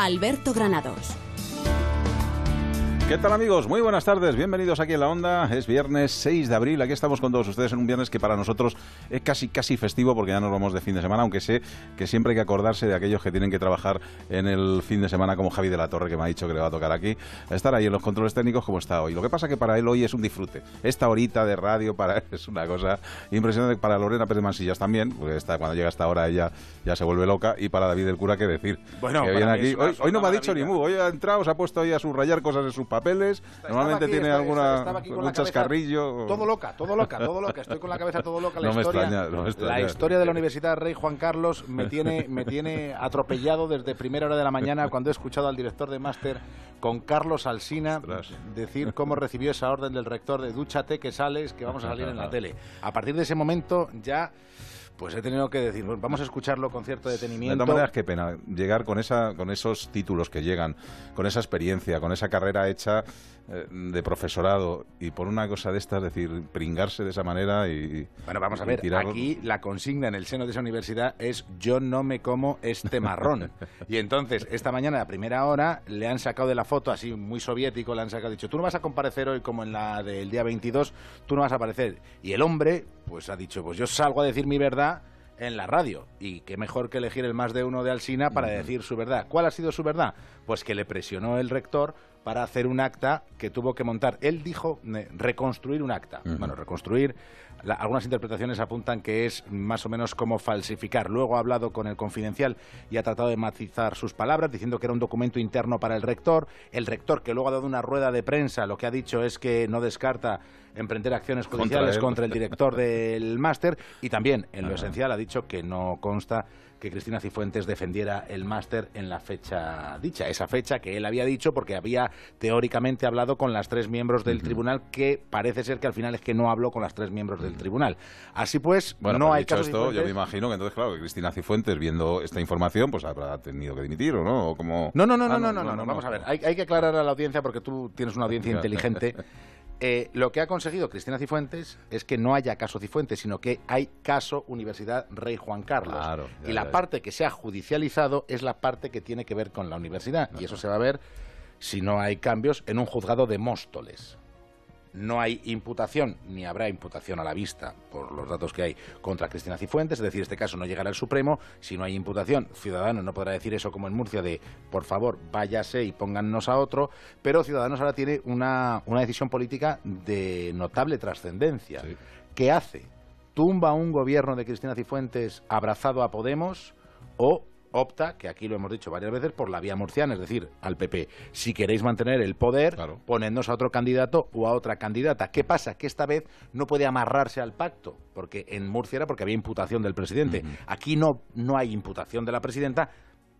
Alberto Granados. ¿Qué tal amigos? Muy buenas tardes, bienvenidos aquí en la Onda. Es viernes 6 de abril, aquí estamos con todos ustedes en un viernes que para nosotros es casi casi festivo porque ya nos vamos de fin de semana, aunque sé que siempre hay que acordarse de aquellos que tienen que trabajar en el fin de semana como Javi de la Torre que me ha dicho que le va a tocar aquí, estar ahí en los controles técnicos como está hoy. Lo que pasa que para él hoy es un disfrute. Esta horita de radio para él es una cosa impresionante, para Lorena Pérez Mansillas también, porque está, cuando llega esta hora ella ya se vuelve loca y para David el cura qué decir. Bueno, que viene aquí. Hoy, hoy no me ha dicho ni mu, hoy ha entrado, se ha puesto ahí a subrayar cosas en sus papeles. Estaba Normalmente aquí, tiene estaba- alguna estaba un chascarrillo. Todo loca, todo loca, todo loca. Estoy con la cabeza todo loca. La No me historia, extraña, no. La historia de la Universidad Rey Juan Carlos me tiene, me tiene atropellado desde primera hora de la mañana cuando he escuchado al director de máster con Carlos Alsina Ostras. decir cómo recibió esa orden del rector de dúchate que sales, que vamos a salir en la tele. A partir de ese momento ya... Pues he tenido que decir, bueno, vamos a escucharlo con cierto De detenimiento. todas maneras, qué pena llegar con esa, con esos títulos que llegan, con esa experiencia, con esa carrera hecha de profesorado y por una cosa de estas, decir, pringarse de esa manera y Bueno, vamos a ver, aquí la consigna en el seno de esa universidad es yo no me como este marrón. y entonces, esta mañana a primera hora le han sacado de la foto, así muy soviético, le han sacado, dicho, tú no vas a comparecer hoy como en la del día 22, tú no vas a aparecer. Y el hombre, pues ha dicho, pues yo salgo a decir mi verdad en la radio. Y qué mejor que elegir el más de uno de Alsina para decir su verdad. ¿Cuál ha sido su verdad? Pues que le presionó el rector para hacer un acta que tuvo que montar. Él dijo reconstruir un acta. Bueno, reconstruir. la- algunas interpretaciones apuntan que es más o menos como falsificar. Luego ha hablado con el confidencial y ha tratado de matizar sus palabras, diciendo que era un documento interno para el rector. El rector, que luego ha dado una rueda de prensa, lo que ha dicho es que no descarta emprender acciones judiciales contra, el director del máster. Y también, en lo esencial, ha dicho que no consta que Cristina Cifuentes defendiera el máster en la fecha dicha, esa fecha que él había dicho porque había teóricamente hablado con las tres miembros del tribunal, que parece ser que al final es que no habló con las tres miembros del tribunal. Así pues, Bueno, no pues hay dicho caso esto, yo me imagino que entonces, claro, que Cristina Cifuentes, viendo esta información, pues habrá tenido que dimitir, ¿o no? O como... No, no, no, Ah, no, no, no, no, no, vamos a ver. Hay, hay que aclarar a la audiencia porque tú tienes una audiencia inteligente. Eh, lo que ha conseguido Cristina Cifuentes es que no haya caso Cifuentes, sino que hay caso Universidad Rey Juan Carlos. Claro, y la parte que se ha judicializado es la parte que tiene que ver con la universidad. Y eso se va a ver si no hay cambios en un juzgado de Móstoles. No hay imputación, ni habrá imputación a la vista, por los datos que hay, contra Cristina Cifuentes, es decir, este caso no llegará al Supremo. Si no hay imputación, Ciudadanos no podrá decir eso como en Murcia de, por favor, váyase y póngannos a otro, pero Ciudadanos ahora tiene una, una decisión política de notable trascendencia. Sí. ¿Qué hace? ¿Tumba un gobierno de Cristina Cifuentes abrazado a Podemos o opta, que aquí lo hemos dicho varias veces, por la vía murciana, es decir, al PP. Si queréis mantener el poder, Claro. ponednos a otro candidato o a otra candidata. ¿Qué pasa? Que esta vez no puede amarrarse al pacto, porque en Murcia era porque había imputación del presidente. Aquí no, no hay imputación de la presidenta.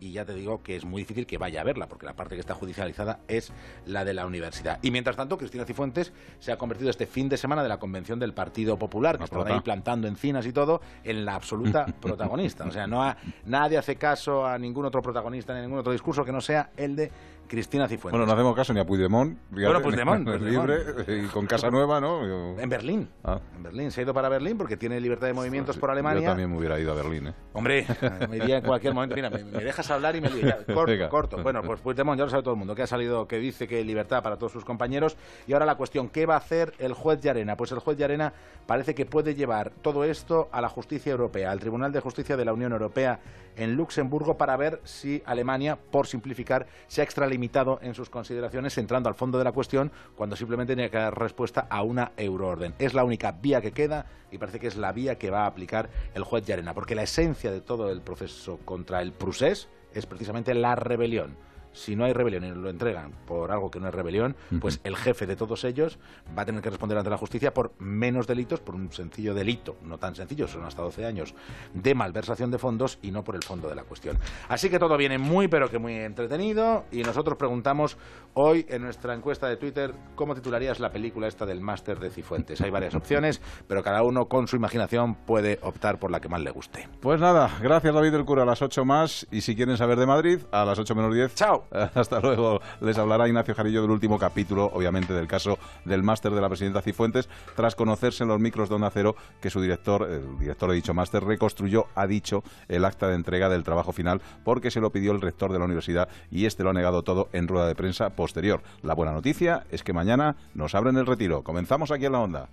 Y ya te digo que es muy difícil que vaya a verla, porque la parte que está judicializada es la de la universidad. Y mientras tanto, Cristina Cifuentes se ha convertido este fin de semana de la convención del Partido Popular, que prota. ahí plantando encinas y todo, en la absoluta protagonista. O sea, no ha- nadie hace caso a ningún otro protagonista ni a ningún otro discurso que no sea el de Cristina Cifuentes. Bueno, no hacemos caso ni a Puigdemont. Bueno, Puigdemont, libre y con casa nueva, ¿no? En Berlín. Ah. En Berlín. Se ha ido para Berlín porque tiene libertad de movimientos por Alemania. Yo también me hubiera ido a Berlín, ¿eh? Hombre, me iría en cualquier momento. Mira, me, me dejas hablar y me. Ya, corto, Venga. corto. Bueno, pues Puigdemont ya lo sabe todo el mundo, que ha salido, que dice que libertad para todos sus compañeros. Y ahora la cuestión, ¿qué va a hacer el juez Llarena? Pues el juez Llarena parece que puede llevar todo esto a la justicia europea, al Tribunal de Justicia de la Unión Europea en Luxemburgo para ver si Alemania, por simplificar, se ha extralimitado en sus consideraciones, entrando al fondo de la cuestión, cuando simplemente tenía que dar respuesta a una euroorden. Es la única vía que queda y parece que es la vía que va a aplicar el juez Llarena, porque la esencia de todo el proceso contra el Prusés es precisamente la rebelión. Si no hay rebelión y lo entregan por algo que no es rebelión, pues el jefe de todos ellos va a tener que responder ante la justicia por menos delitos, por un sencillo delito, no tan sencillo, son hasta 12 años, de malversación de fondos y no por el fondo de la cuestión. Así que todo viene muy, pero que muy entretenido y nosotros preguntamos hoy en nuestra encuesta de Twitter cómo titularías la película esta del máster de Cifuentes. Hay varias opciones, pero cada uno con su imaginación puede optar por la que más le guste. Pues nada, gracias David del Cura a las 8 más y si quieren saber de Madrid, a las 8 menos 10. ¡Chao! Hasta luego. Les hablará Ignacio Jarillo del último capítulo, obviamente, del caso del máster de la presidenta Cifuentes, tras conocerse en los micros de Onda Cero que su director, el director de dicho máster, reconstruyó, ha dicho, el acta de entrega del trabajo final porque se lo pidió el rector de la universidad y este lo ha negado todo en rueda de prensa posterior. La buena noticia es que mañana nos abren el retiro. Comenzamos aquí en la Onda.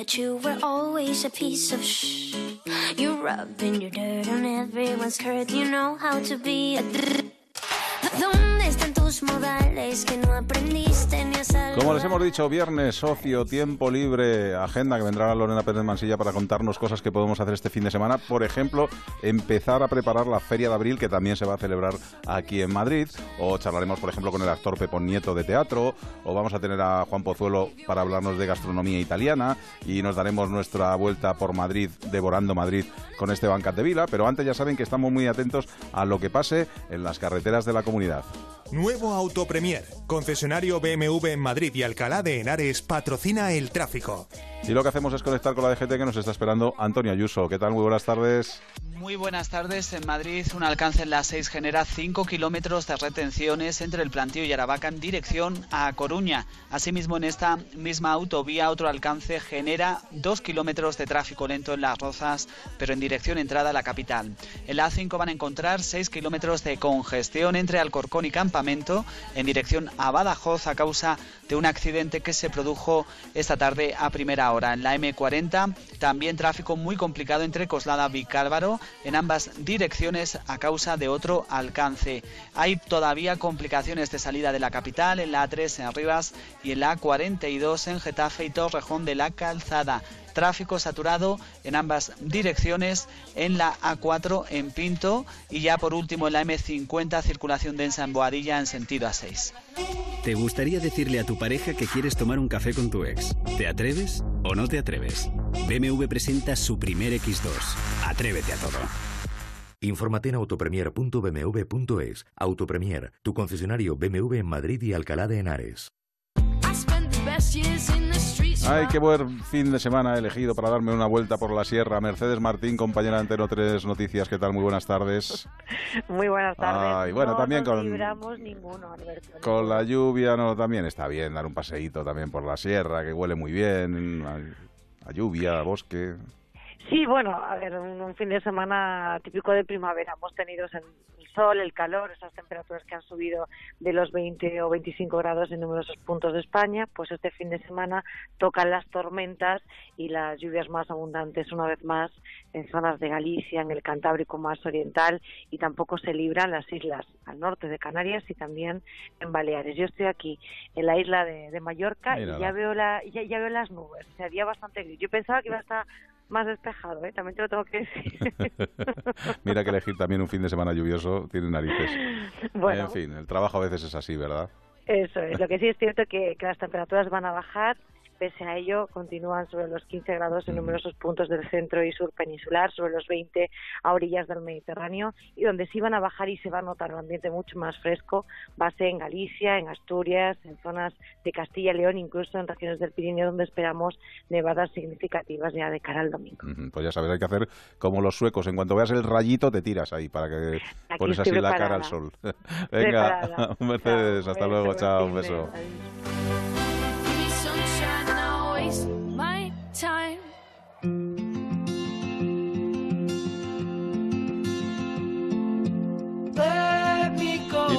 That you were always a piece of shh. You're rubbing your dirt on everyone's skirt. You know how to be a. ¿Dónde están tus modales que no aprendiste ni a salvar? Como les hemos dicho, viernes, socio, tiempo libre, agenda que vendrá Lorena Pérez Mansilla para contarnos cosas que podemos hacer este fin de semana. Por ejemplo, empezar a preparar la Feria de Abril que también se va a celebrar aquí en Madrid. O charlaremos, por ejemplo, con el actor Pepón Nieto de teatro. O vamos a tener a Juan Pozuelo para hablarnos de gastronomía italiana. Y nos daremos nuestra vuelta por Madrid, devorando Madrid con este Bancat de Vila. Pero antes ya saben que estamos muy atentos a lo que pase en las carreteras de la comunidad. Nuevo Auto Premier. Concesionario BMW en Madrid y Alcalá de Henares patrocina el tráfico. Y lo que hacemos es conectar con la DGT que nos está esperando Antonio Ayuso. ¿Qué tal? Muy buenas tardes. Muy buenas tardes. En Madrid, un alcance en la 6 genera 5 kilómetros de retenciones entre el plantío y Aravaca en dirección a Coruña. Asimismo, en esta misma autovía, otro alcance genera 2 kilómetros de tráfico lento en las Rozas, pero en dirección entrada a la capital. En la A5 van a encontrar 6 kilómetros de congestión entre Alcorcón y Campamento en dirección a Badajoz a causa de un accidente que se produjo esta tarde a primera hora. En la M40 también tráfico muy complicado entre Coslada y Vicálvaro en ambas direcciones a causa de otro alcance. Hay todavía complicaciones de salida de la capital en la A3 en Rivas y en la A42 en Getafe y Torrejón de la Calzada. Tráfico saturado en ambas direcciones en la A4 en Pinto y ya por último en la M50 circulación densa en Boadilla en sentido A6. ¿Te gustaría decirle a tu pareja que quieres tomar un café con tu ex? ¿Te atreves o no te atreves? BMW presenta su primer X2. Atrévete a todo. Infórmate en autopremier.bmw.es. Autopremier, tu concesionario BMW en Madrid y Alcalá de Henares. Ay, qué buen fin de semana he elegido para darme una vuelta por la sierra. Mercedes Martín, compañera de Anteno 3 Noticias, ¿qué tal? Muy buenas tardes. Muy buenas tardes. Ay, bueno, no también nos con- ninguno, Alberto. Con la lluvia, no, también está bien dar un paseíto también por la sierra, que huele muy bien, a, a lluvia, a bosque. Sí, bueno, a ver, un, un fin de semana típico de primavera. Hemos tenido el sol, el calor, esas temperaturas que han subido de los 20 o 25 grados en numerosos puntos de España. Pues este fin de semana tocan las tormentas y las lluvias más abundantes una vez más en zonas de Galicia, en el Cantábrico más oriental y tampoco se libran las islas al norte de Canarias y también en Baleares. Yo estoy aquí en la isla de, de Mallorca Mírala. y ya veo, la, ya, ya veo las nubes. O sea, día bastante gris. Yo pensaba que iba a estar más despejado, ¿eh? también te lo tengo que decir. Mira que elegir también un fin de semana lluvioso tiene narices. bueno, En fin, el trabajo a veces es así, ¿verdad? eso es. Lo que sí es cierto que, que las temperaturas van a bajar. Pese a ello, continúan sobre los 15 grados en numerosos puntos del centro y sur peninsular, sobre los 20 a orillas del Mediterráneo, y donde sí van a bajar y se va a notar un ambiente mucho más fresco, va a ser en Galicia, en Asturias, en zonas de Castilla y León, incluso en regiones del Pirineo, donde esperamos nevadas significativas ya de cara al domingo. Pues ya sabes, hay que hacer como los suecos. En cuanto veas el rayito, te tiras ahí para que Aquí pones así la cara preparada. al sol. Venga, Preparada. un Mercedes, hasta luego, chao, un beso. adiós. Y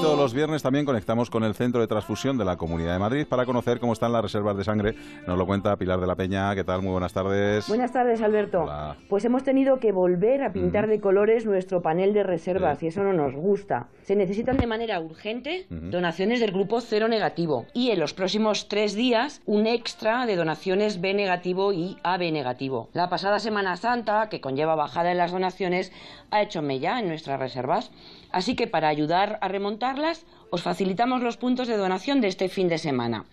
todos los viernes también conectamos con el Centro de Transfusión de la Comunidad de Madrid para conocer cómo están las reservas de sangre. Nos lo cuenta Pilar de la Peña. ¿Qué tal? Muy buenas tardes. Buenas tardes, Alberto. Hola. Pues hemos tenido que volver a pintar de colores nuestro panel de reservas Sí. y eso no nos gusta. Se necesitan de manera urgente donaciones del grupo cero negativo y en los próximos tres días un extra de donaciones B negativo y AB negativo. La pasada Semana Santa, que conlleva bajada en las donaciones, ha hecho mella en nuestras reservas. Así que para ayudar a remontarlas, os facilitamos los puntos de donación de este fin de semana.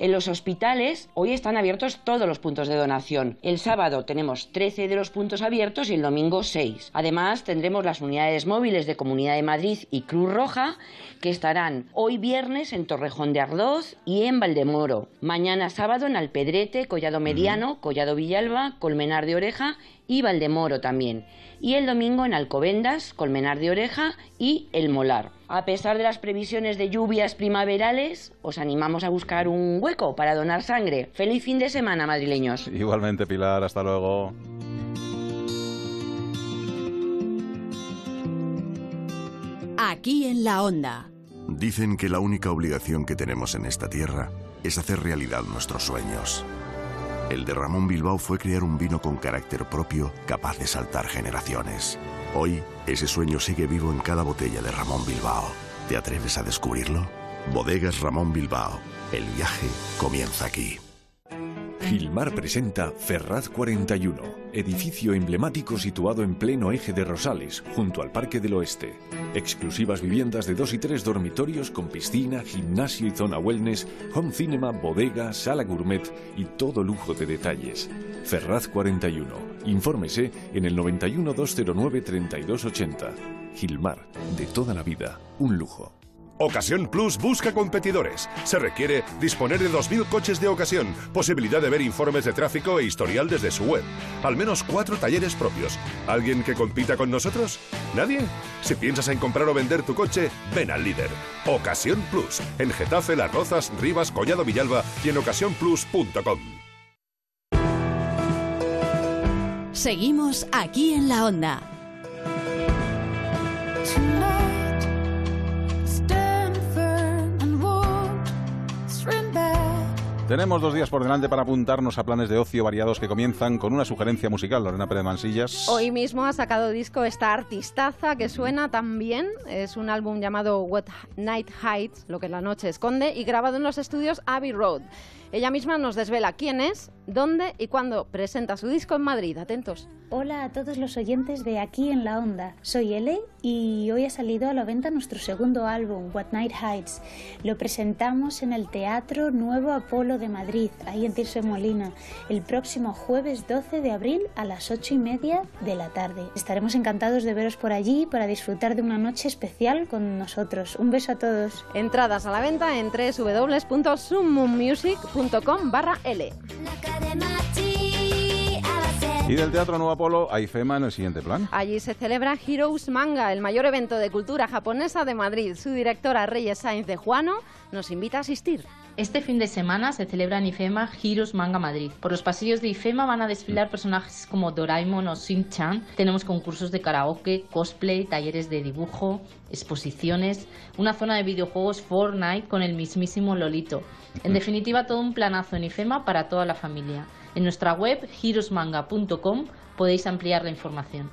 En los hospitales hoy están abiertos todos los puntos de donación. El sábado tenemos 13 de los puntos abiertos y el domingo 6. Además tendremos las unidades móviles de Comunidad de Madrid y Cruz Roja que estarán hoy viernes en Torrejón de Ardoz y en Valdemoro. Mañana sábado en Alpedrete, Collado Mediano, Collado Villalba, Colmenar de Oreja y Valdemoro también. Y el domingo en Alcobendas, Colmenar de Oreja y El Molar. A pesar de las previsiones de lluvias primaverales, os animamos a buscar un hueco para donar sangre. Feliz fin de semana, madrileños. Igualmente, Pilar, hasta luego. Aquí en la onda. Dicen que la única obligación que tenemos en esta tierra es hacer realidad nuestros sueños. El de Ramón Bilbao fue crear un vino con carácter propio capaz de saltar generaciones. Hoy, ese sueño sigue vivo en cada botella de Ramón Bilbao. ¿Te atreves a descubrirlo? Bodegas Ramón Bilbao. El viaje comienza aquí. Gilmar presenta Ferraz 41, edificio emblemático situado en pleno eje de Rosales, junto al Parque del Oeste. Exclusivas viviendas de dos y tres dormitorios con piscina, gimnasio y zona wellness, home cinema, bodega, sala gourmet y todo lujo de detalles. Ferraz 41. Infórmese en el 91 209 3280. Gilmar, de toda la vida, un lujo. Ocasión Plus busca competidores. Se requiere disponer de 2.000 coches de ocasión, posibilidad de ver informes de tráfico e historial desde su web. Al menos cuatro talleres propios. ¿Alguien que compita con nosotros? ¿Nadie? Si piensas en comprar o vender tu coche, ven al líder. Ocasión Plus. En Getafe, Las Rozas, Rivas, Collado Villalba y en ocasiónplus.com. Seguimos aquí en la onda. Tenemos dos días por delante para apuntarnos a planes de ocio variados que comienzan con una sugerencia musical. Lorena Pérez Mansillas. Hoy mismo ha sacado disco esta artistaza que suena tan bien. Es un álbum llamado What Night Hides, lo que la noche esconde, y grabado en los estudios Abbey Road. Ella misma nos desvela quién es, dónde y cuándo presenta su disco en Madrid. Atentos. Hola a todos los oyentes de Aquí en la Onda. Soy Ele y hoy ha salido a la venta nuestro segundo álbum, What Night Hides. Lo presentamos en el Teatro Nuevo Apolo de Madrid, ahí en Tirso Molina, el próximo jueves 12 de abril a las 8 y media de la tarde. Estaremos encantados de veros por allí para disfrutar de una noche especial con nosotros. Un beso a todos. Entradas a la venta en www.summummusic.com barra L. Y del Teatro Nuevo Apolo a IFEMA en el siguiente plan. Allí se celebra Heroes Manga, el mayor evento de cultura japonesa de Madrid. Su directora Reyes Sainz de Juano nos invita a asistir. Este fin de semana se celebra en IFEMA Heroes Manga Madrid. Por los pasillos de IFEMA van a desfilar personajes como Doraemon o Shin-chan. Tenemos concursos de karaoke, cosplay, talleres de dibujo, exposiciones, una zona de videojuegos Fortnite con el mismísimo Lolito. En definitiva, todo un planazo en IFEMA para toda la familia. En nuestra web heroesmanga.com podéis ampliar la información.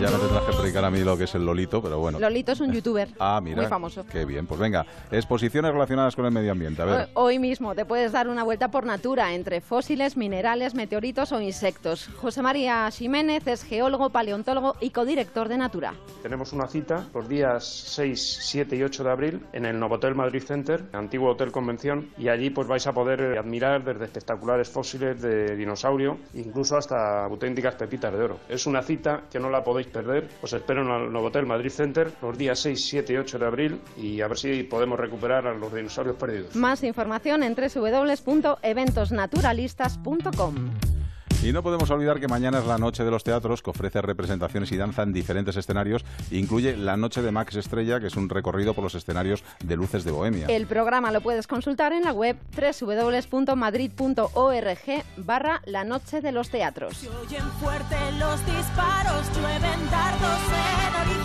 Ya me tendrás que explicar a mí lo que es el Lolito, pero bueno. Lolito es un youtuber Ah, mira. muy famoso. Qué bien. Pues venga, exposiciones relacionadas con el medio ambiente. A ver. Hoy mismo te puedes dar una vuelta por Natura entre fósiles, minerales, meteoritos o insectos. José María Ximénez es geólogo, paleontólogo y codirector de Natura. Tenemos una cita los días 6, 7 y 8 de abril en el Novotel Madrid Center, antiguo Hotel Convención, y allí pues vais a poder eh, admirar desde espectaculares fósiles de dinosaurio, incluso hasta auténticas pepitas de oro. Es una cita que no la podéis perder. Os espero en el Novotel Madrid Center los días 6, 7 y 8 de abril y a ver si podemos recuperar a los dinosaurios perdidos. Más información en www.eventosnaturalistas.com. Y no podemos olvidar que mañana es la Noche de los Teatros, que ofrece representaciones y danza en diferentes escenarios. Incluye la Noche de Max Estrella, que es un recorrido por los escenarios de luces de Bohemia. El programa lo puedes consultar en la web www.madrid.org barra La Noche de los Teatros. Se oyen fuerte los disparos, llueven dardos en.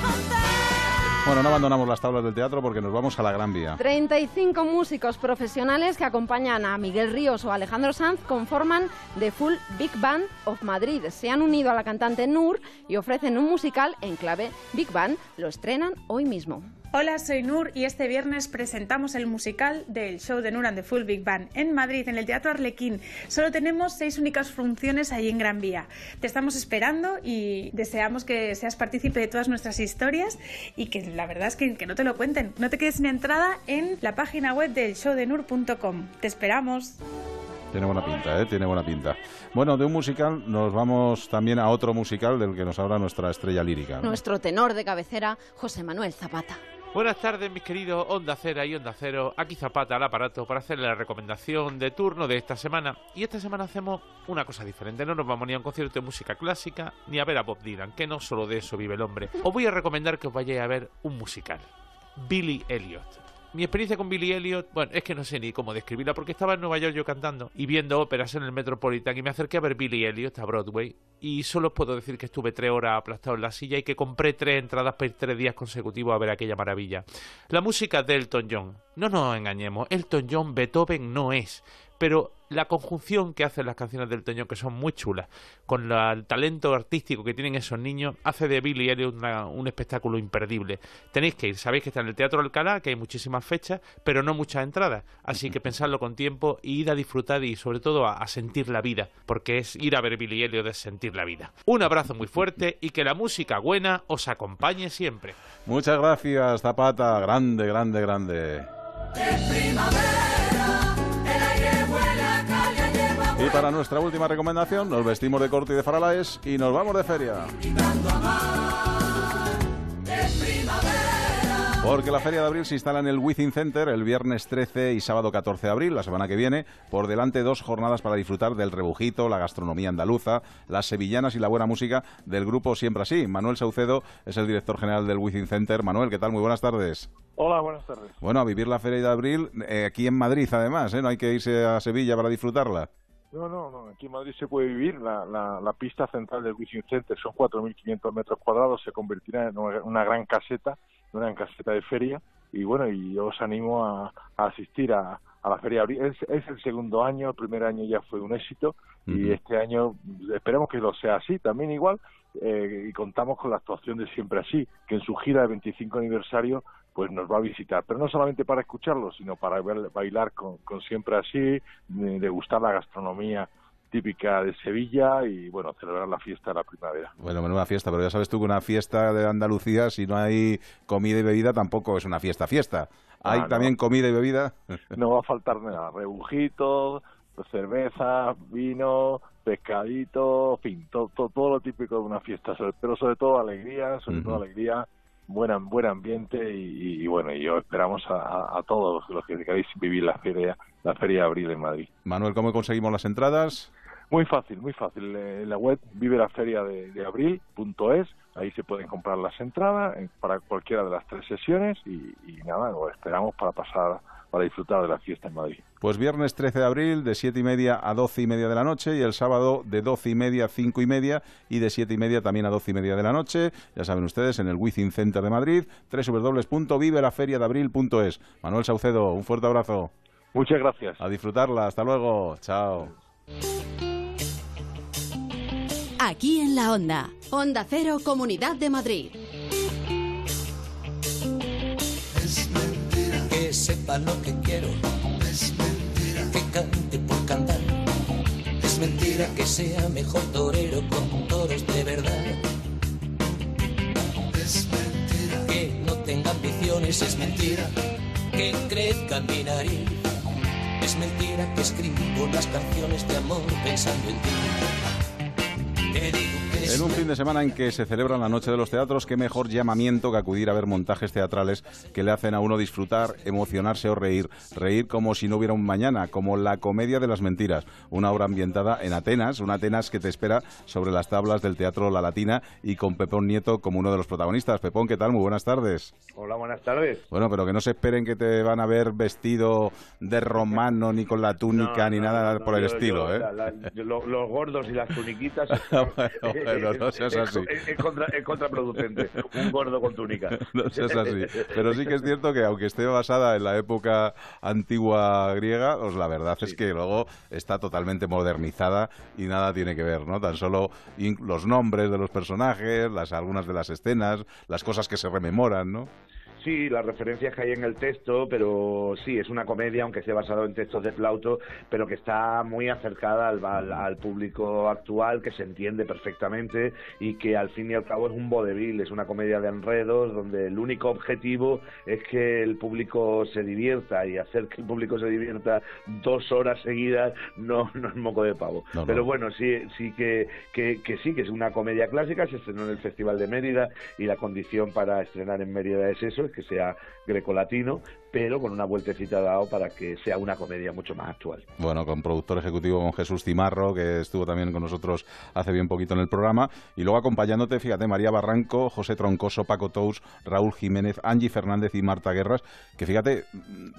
Bueno, no abandonamos las tablas del teatro porque nos vamos a la Gran Vía. 35 músicos profesionales que acompañan a Miguel Ríos o Alejandro Sanz conforman The Full Big Band of Madrid. Se han unido a la cantante Nur y ofrecen un musical en clave Big Band. Lo estrenan hoy mismo. Hola, soy Nur y este viernes presentamos el musical del show de Nur and the Full Big Band en Madrid, en el Teatro Arlequín. Solo tenemos seis únicas funciones ahí en Gran Vía. Te estamos esperando y deseamos que seas partícipe de todas nuestras historias y que la verdad es que, que no te lo cuenten. No te quedes sin entrada en la página web del showdenur.com. Te esperamos. Tiene buena pinta, ¿eh? Tiene buena pinta. Bueno, de un musical nos vamos también a otro musical del que nos habla nuestra estrella lírica. ¿no? Nuestro tenor de cabecera, José Manuel Zapata. Buenas tardes, mis queridos Onda Cera y Onda Cero. Aquí Zapata al aparato para hacerle la recomendación de turno de esta semana. Y esta semana hacemos una cosa diferente. No nos vamos ni a un concierto de música clásica ni a ver a Bob Dylan, que no solo de eso vive el hombre. Os voy a recomendar que os vayáis a ver un musical. Billy Elliot. Mi experiencia con Billy Elliot, bueno, es que no sé ni cómo describirla porque estaba en Nueva York yo cantando y viendo óperas en el Metropolitan y me acerqué a ver Billy Elliot a Broadway y solo os puedo decir que estuve tres horas aplastado en la silla y que compré tres entradas para ir tres días consecutivos a ver aquella maravilla. La música de Elton John. No nos engañemos, Elton John Beethoven no es, pero la conjunción que hacen las canciones del Toño, que son muy chulas, con la- el talento artístico que tienen esos niños, hace de Billy Elliot una- un espectáculo imperdible. Tenéis que ir, sabéis que está en el Teatro Alcalá, que hay muchísimas fechas, pero no muchas entradas, así que pensadlo con tiempo y id a disfrutar y sobre todo a, a sentir la vida, porque es ir a ver Billy Elliot es sentir la vida. Un abrazo muy fuerte y que la música buena os acompañe siempre. Muchas gracias, Zapata. Grande, grande, grande. Y para nuestra última recomendación, nos vestimos de corte y de faralaes y nos vamos de feria. Porque la Feria de Abril se instala en el Within Center el viernes 13 y sábado 14 de abril, la semana que viene. Por delante dos jornadas para disfrutar del rebujito, la gastronomía andaluza, las sevillanas y la buena música del grupo Siempre Así. Manuel Saucedo es el director general del Within Center. Manuel, ¿qué tal? Muy buenas tardes. Hola, buenas tardes. Bueno, a vivir la Feria de Abril eh, aquí en Madrid, además, ¿eh? No hay que irse a Sevilla para disfrutarla. No, no, no. Aquí en Madrid se puede vivir. La, la, la pista central del Wishing Center son 4.500 metros cuadrados. Se convertirá en una, gran caseta, una gran caseta de feria. Y bueno, y yo os animo a, a asistir a, a la Feria. Es, es el segundo año. El primer año ya fue un éxito. Y este año esperemos que lo sea así también igual. eh, y contamos con la actuación de Siempre Así, que en su gira de 25 aniversario pues nos va a visitar, pero no solamente para escucharlo, sino para ver- bailar con, con Siempre Así, de- degustar la gastronomía típica de Sevilla y bueno, celebrar la fiesta de la primavera. Bueno, menuda fiesta, pero ya sabes tú que una fiesta de Andalucía, si no hay comida y bebida, tampoco es una fiesta fiesta. ¿Hay Ah, no. también comida y bebida? No va a faltar nada, rebujitos, cerveza, vino, pescadito, en fin, todo, todo, todo lo típico de una fiesta, pero sobre todo alegría, sobre todo alegría, buena, buen ambiente y, y, bueno, y yo esperamos a, a- todos los que queráis vivir la feria, la feria de abril en Madrid. Manuel, ¿cómo conseguimos las entradas? Muy fácil, muy fácil. En la web vive la feria de, de abril.es, ahí se pueden comprar las entradas para cualquiera de las tres sesiones y, y nada, lo esperamos para pasar, para disfrutar de la fiesta en Madrid. Pues viernes 13 de abril de 7 y media a 12 y media de la noche y el sábado de 12 y media a 5 y media y de 7 y media también a 12 y media de la noche. Ya saben ustedes, en el Within Center de Madrid, www.vivelaferiadabril.es. Manuel Saucedo, un fuerte abrazo. Muchas gracias. A disfrutarla. Hasta luego. Chao. Aquí en la Onda. Onda Cero, Comunidad de Madrid. Lo que quiero. Es mentira que cante por cantar. Es mentira que sea mejor torero con toros de verdad. Es mentira que no tenga ambiciones. Es mentira que crezca mi nariz. Es mentira que escribo las canciones de amor pensando en ti. En un fin de semana en que se celebra la Noche de los Teatros, qué mejor llamamiento que acudir a ver montajes teatrales que le hacen a uno disfrutar, emocionarse o reír. Reír como si no hubiera un mañana, como La Comedia de las Mentiras, una obra ambientada en Atenas, una Atenas que te espera sobre las tablas del Teatro La Latina y con Pepón Nieto como uno de los protagonistas. Pepón, ¿qué tal? Muy buenas tardes. Hola, buenas tardes. Bueno, pero que no se esperen que te van a ver vestido de romano, ni con la túnica, No, ni no, nada no, por el yo- estilo, yo- ¿eh? la- la- yo- lo- los gordos y las tuniquitas bueno, no seas es- así. Es, es contra- es contraproducente, un gordo con túnica. No seas así. Pero sí que es cierto que aunque esté basada en la época antigua griega, pues la verdad es que luego está totalmente modernizada y nada tiene que ver, ¿no? Tan solo los nombres de los personajes, las algunas de las escenas, las cosas que se rememoran, ¿no? Sí, las referencias que hay en el texto, pero sí, es una comedia, aunque esté basado en textos de Plauto, pero que está muy acercada al, al- al público actual, que se entiende perfectamente y que al fin y al cabo es un vodevil, es una comedia de enredos donde el único objetivo es que el público se divierta y hacer que el público se divierta dos horas seguidas no, no es moco de pavo. No, no. Pero bueno, sí, sí que, que, que sí, que es una comedia clásica, se estrenó en el Festival de Mérida y la condición para estrenar en Mérida es eso, es que sea grecolatino, pero con una vueltecita dado para que sea una comedia mucho más actual. Bueno, con productor ejecutivo con Jesús Cimarro, que estuvo también con nosotros hace bien poquito en el programa. Y luego acompañándote, fíjate, María Barranco, José Troncoso, Paco Tous, Raúl Jiménez, Angie Fernández y Marta Guerras, que fíjate,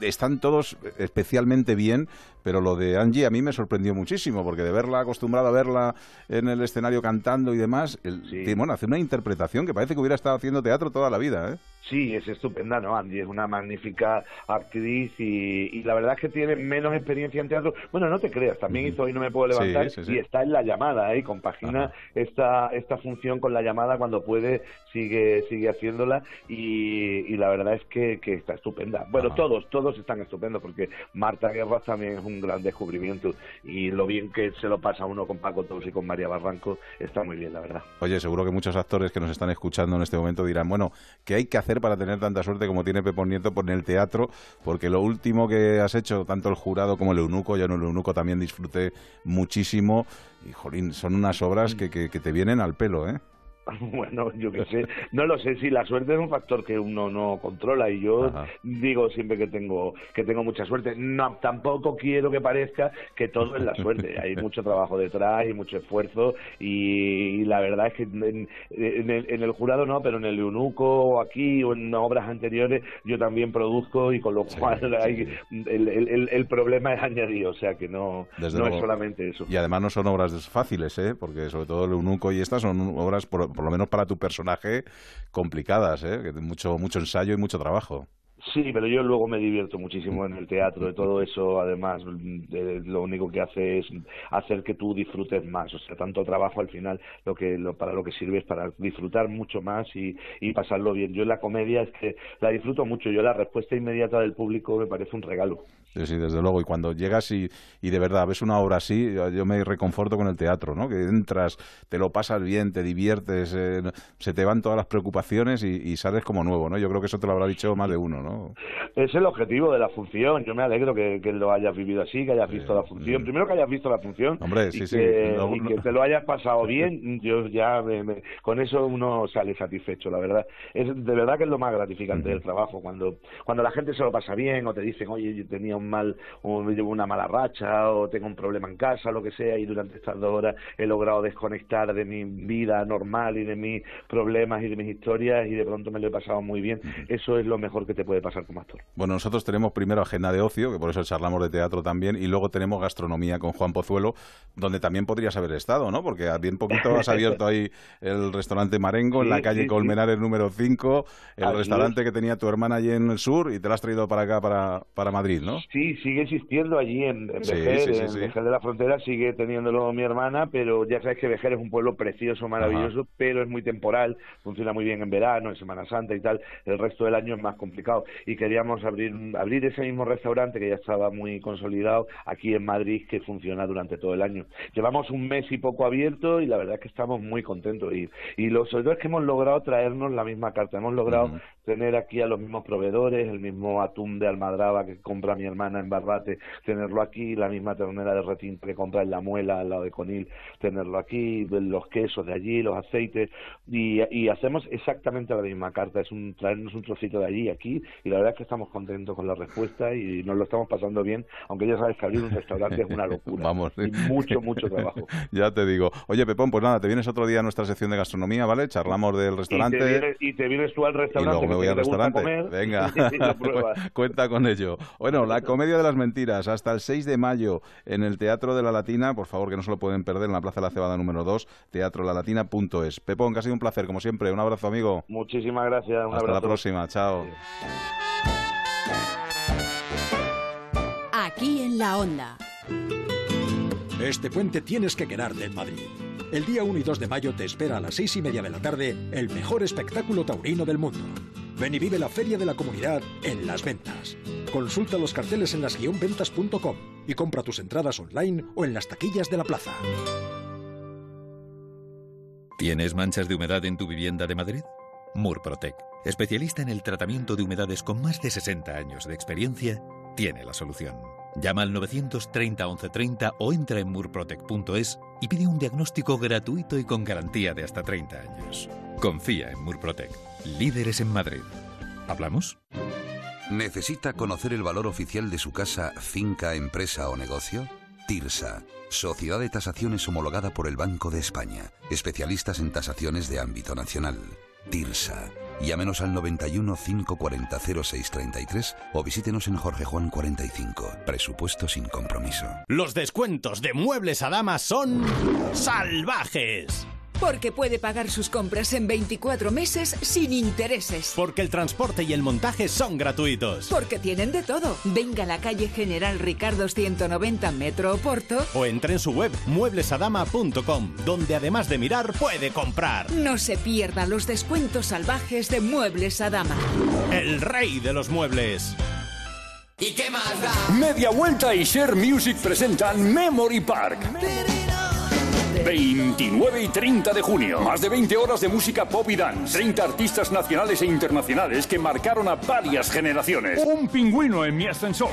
están todos especialmente bien, pero lo de Angie a mí me sorprendió muchísimo, porque de verla acostumbrado a verla en el escenario cantando y demás, el, que, bueno, hace una interpretación que parece que hubiera estado haciendo teatro toda la vida, ¿eh? Sí, es estupenda, ¿no? Andy es una magnífica actriz y, y la verdad es que tiene menos experiencia en teatro. Bueno, no te creas, también hizo Hoy no me puedo levantar sí, sí. y está en la llamada, ¿eh? Compagina esta, esta función con la llamada cuando puede, sigue, sigue haciéndola y, y la verdad es que, que está estupenda. Bueno, todos, todos están estupendos porque Marta Guerra también es un gran descubrimiento y lo bien que se lo pasa uno con Paco Tous y con María Barranco está muy bien, la verdad. Oye, seguro que muchos actores que nos están escuchando en este momento dirán, bueno, ¿qué hay que hacer para tener tanta suerte como tiene Pepón Nieto por el teatro? Porque lo último que has hecho, tanto el jurado como el eunuco, yo en el eunuco también disfruté muchísimo, y jolín, son unas obras que, que, que te vienen al pelo, ¿eh? Bueno, yo qué sé, no lo sé, si la suerte es un factor que uno no controla y yo digo siempre que tengo que tengo mucha suerte. No, tampoco quiero que parezca que todo es la suerte. Hay mucho trabajo detrás y mucho esfuerzo y, y la verdad es que en, en el, en el jurado no, pero en el eunuco o aquí o en obras anteriores yo también produzco y con lo cual hay, el, el- el- el problema es añadido, o sea que no, Desde no es solamente eso. Y además no son obras fáciles, ¿eh? Porque sobre todo el eunuco y estas son obras, por, por lo menos para tu personaje, complicadas, ¿eh? Mucho, mucho ensayo y mucho trabajo. Sí, pero yo luego me divierto muchísimo en el teatro, de todo eso, además, de- lo único que hace es hacer que tú disfrutes más, o sea, tanto trabajo al final, lo que lo, para lo que sirve es para disfrutar mucho más y pasarlo bien. Yo en la comedia es que la disfruto mucho, yo la respuesta inmediata del público me parece un regalo. Sí, sí, desde luego. Y cuando llegas y, y de verdad ves una obra así, yo me reconforto con el teatro, ¿no? Que entras, te lo pasas bien, te diviertes, eh, se te van todas las preocupaciones y, y sales como nuevo, ¿no? Yo creo que eso te lo habrá dicho más de uno, ¿no? Es el objetivo de la función. Yo me alegro que, que lo hayas vivido así, que hayas visto la función. Primero que hayas visto la función Hombre, y, sí, sí. que, No, y no. que te lo hayas pasado bien. Yo ya me- me- con eso uno sale satisfecho, la verdad. Es de verdad que es lo más gratificante del trabajo cuando cuando la gente se lo pasa bien o te dicen, oye, yo tenía un mal, o llevo una mala racha o tengo un problema en casa, lo que sea, y durante estas dos horas he logrado desconectar de mi vida normal y de mis problemas y de mis historias y de pronto me lo he pasado muy bien. Eso es lo mejor que te puede pasar como actor. Bueno, nosotros tenemos primero agenda de ocio, que por eso charlamos de teatro también, y luego tenemos gastronomía con Juan Pozuelo, donde también podrías haber estado, ¿no? Porque a bien poquito has abierto ahí el restaurante Marengo en Sí, la calle sí, sí. Colmenares número 5, el Así restaurante que tenía tu hermana allí en el sur y te lo has traído para acá, para, para Madrid, ¿no? Sí, sigue existiendo allí en, en Sí, Vejer, sí, sí, en. Vejer de la Frontera, sigue teniéndolo mi hermana, pero ya sabes que Vejer es un pueblo precioso, maravilloso, pero es muy temporal, funciona muy bien en verano, en Semana Santa y tal, el resto del año es más complicado. Y queríamos abrir, abrir ese mismo restaurante que ya estaba muy consolidado aquí en Madrid, que funciona durante todo el año. Llevamos un mes y poco abierto y la verdad es que estamos muy contentos. Y, y lo sobre todo es que hemos logrado traernos la misma carta, hemos logrado tener aquí a los mismos proveedores, el mismo atún de Almadraba que compra mi hermana en Barbate, tenerlo aquí, la misma ternera de retinto que compra en La Muela, al lado de Conil, tenerlo aquí, los quesos de allí, los aceites, y, y hacemos exactamente la misma carta, es un traernos un trocito de allí, aquí, y la verdad es que estamos contentos con la respuesta y nos lo estamos pasando bien, aunque ya sabes que abrir un restaurante es una locura. Vamos. Y mucho, mucho trabajo. ya te digo. Oye, Pepón, pues nada, te vienes otro día a nuestra sección de gastronomía, ¿vale? Charlamos del restaurante. Y te, vienes, y te vienes tú al Y restaurante. luego me voy que al te gusta restaurante. comer, Venga, y lo cuenta con ello. Bueno, la comedia de las mentiras, hasta el 6 de mayo en el Teatro de la Latina, por favor que no se lo pueden perder, en la Plaza de la Cebada número 2, teatrolalatina.es. Pepón, que ha sido un placer, como siempre. Un abrazo, amigo. Muchísimas gracias. Un hasta la próxima, chao. Aquí en la onda. Este puente tienes que quedarte en Madrid. El día 1 y 2 de mayo te espera a las 6 y media de la tarde el mejor espectáculo taurino del mundo. Ven y vive la Feria de la Comunidad en las ventas. Consulta los carteles en las-ventas.com y compra tus entradas online o en las taquillas de la plaza. ¿Tienes manchas de humedad en tu vivienda de Madrid? Murprotec, especialista en el tratamiento de humedades con más de 60 años de experiencia, tiene la solución. Llama al 930 1130 o entra en murprotec.es y pide un diagnóstico gratuito y con garantía de hasta 30 años. Confía en Murprotec, líderes en Madrid. ¿Hablamos? ¿Necesita conocer el valor oficial de su casa, finca, empresa o negocio? TIRSA, Sociedad de Tasaciones homologada por el Banco de España, especialistas en tasaciones de ámbito nacional. TIRSA. Llámenos al 91 540 0633 o visítenos en Jorge Juan 45. Presupuesto sin compromiso. Los descuentos de Muebles a Damas son salvajes. Porque puede pagar sus compras en 24 meses sin intereses. Porque el transporte y el montaje son gratuitos. Porque tienen de todo. Venga a la calle General Ricardo 190 Metro Oporto. O entre en su web mueblesadama.com, donde además de mirar puede comprar. No se pierda los descuentos salvajes de Muebles a Dama. El rey de los muebles. ¿Y qué más da? Media Vuelta y Share Music presentan Memory Park. 29 y 30 de junio. Más de 20 horas de música pop y dance. 30 artistas nacionales e internacionales que marcaron a varias generaciones. Un pingüino en mi ascensor.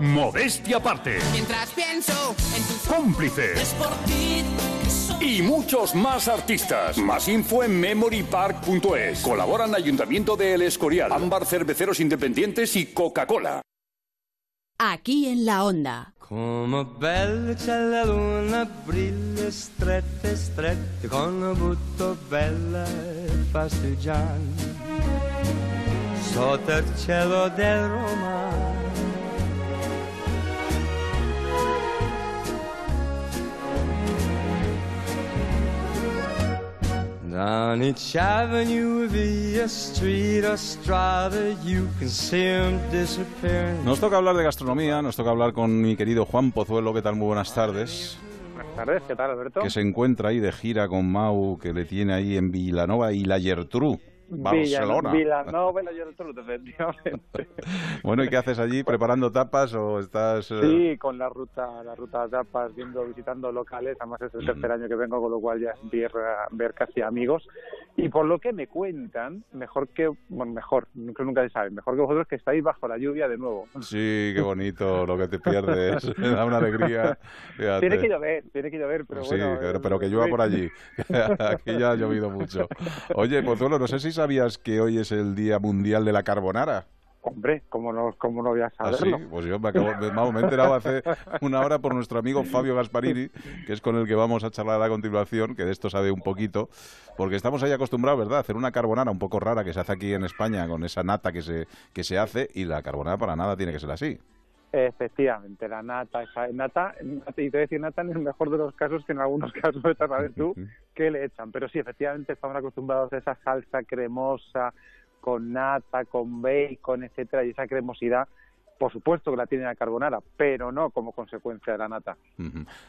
Modestia aparte. Mientras pienso en tus Cómplice. es por ti que soy. Y muchos más artistas. Más info en memorypark.es. Colaboran Ayuntamiento de El Escorial, Ámbar Cerveceros Independientes y Coca-Cola. Aquí en la onda. Come bella c'è la luna, brilla strette strette, con una butto bella e fastigiante. Sotto cielo del Roma. Down each avenue, via street or strada, you can see disappearing. Nos toca hablar de gastronomía, nos toca hablar con mi querido Juan Pozuelo. ¿Qué tal? Muy buenas tardes. Buenas tardes, ¿qué tal, Alberto? Que se encuentra ahí de gira con Mau, que le tiene ahí en Villanova y la Gertrú, Barcelona. Villanova y la efectivamente. Bueno, ¿y qué haces allí? ¿Preparando tapas o estás...? eh, Sí, con la ruta, la ruta de tapas, viendo, visitando locales, además es el tercer año que vengo, con lo cual ya es ver, ver casi amigos. Y por lo que me cuentan, mejor que, bueno, mejor, nunca, nunca se sabe, mejor que vosotros que estáis bajo la lluvia de nuevo. Sí, qué bonito lo que te pierdes. Me da una alegría. Fíjate. Tiene que llover, tiene que llover, pero Sí, bueno. pero, eh, pero que llueva por allí. Aquí ya ha llovido mucho. Oye, Pozuelo, no sé si sabías que hoy es el Día Mundial de la Carbonara. Hombre, ¿cómo no, cómo no voy a ¿Ah, sí? saberlo? Pues yo me, acabo, me, vamos, me he enterado hace una hora por nuestro amigo Fabio Gasparini, que es con el que vamos a charlar a continuación, que de esto sabe un poquito, porque estamos ahí acostumbrados, ¿verdad?, a hacer una carbonara un poco rara que se hace aquí en España con esa nata que se, que se hace, y la carbonara para nada tiene que ser así. Efectivamente, la nata, esa nata, nata, y te voy a decir nata en el mejor de los casos, que en algunos casos saber tú qué le echan. Pero sí, efectivamente estamos acostumbrados a esa salsa cremosa con nata, con bacon, etcétera, y esa cremosidad, por supuesto que la tiene la carbonara, pero no como consecuencia de la nata.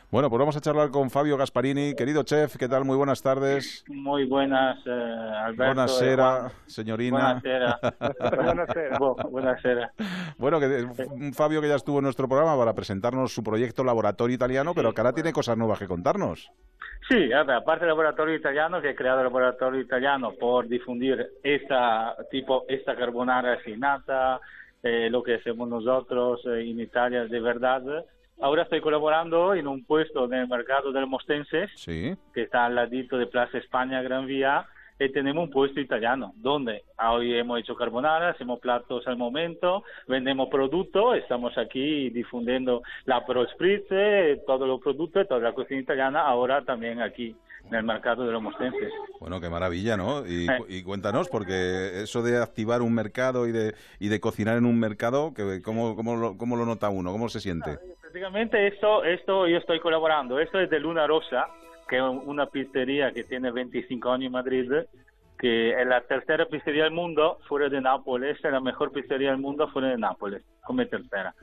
Bueno, pues vamos a charlar con Fabio Gasparini. Querido chef, ¿qué tal? Muy buenas tardes. Muy buenas, eh, Alberto. Buonasera, eh, Juan. señorina. Buonasera. Buonasera. Bu- buonasera. Bueno, que un Fabio que ya estuvo en nuestro programa para presentarnos su proyecto Laboratorio Italiano, pero que ahora tiene cosas nuevas que contarnos. Sí, aparte del laboratorio italiano, que he creado el laboratorio italiano por difundir esta tipo, esta carbonara sin nata, eh, lo que hacemos nosotros eh, en Italia de verdad. Ahora estoy colaborando en un puesto en el mercado del Mostenses, Sí. que está al ladito de Plaza España, Gran Vía, y tenemos un puesto italiano, donde hoy hemos hecho carbonara, hacemos platos al momento, vendemos productos, estamos aquí difundiendo la Pro Spritz, todos los productos, toda la cocina italiana, ahora también aquí en el mercado de los mostenses. Bueno, qué maravilla, ¿no? Y, Eh. y cuéntanos, porque eso de activar un mercado y de, y de cocinar en un mercado, que, ¿cómo, cómo, lo, ¿cómo lo nota uno? ¿Cómo se siente? Prácticamente esto, esto yo estoy colaborando. Esto es de Luna Rosa, que es una pizzería que tiene 25 años en Madrid, que es la tercera pizzería del mundo fuera de Nápoles, es la mejor pizzería del mundo fuera de Nápoles, come tercera.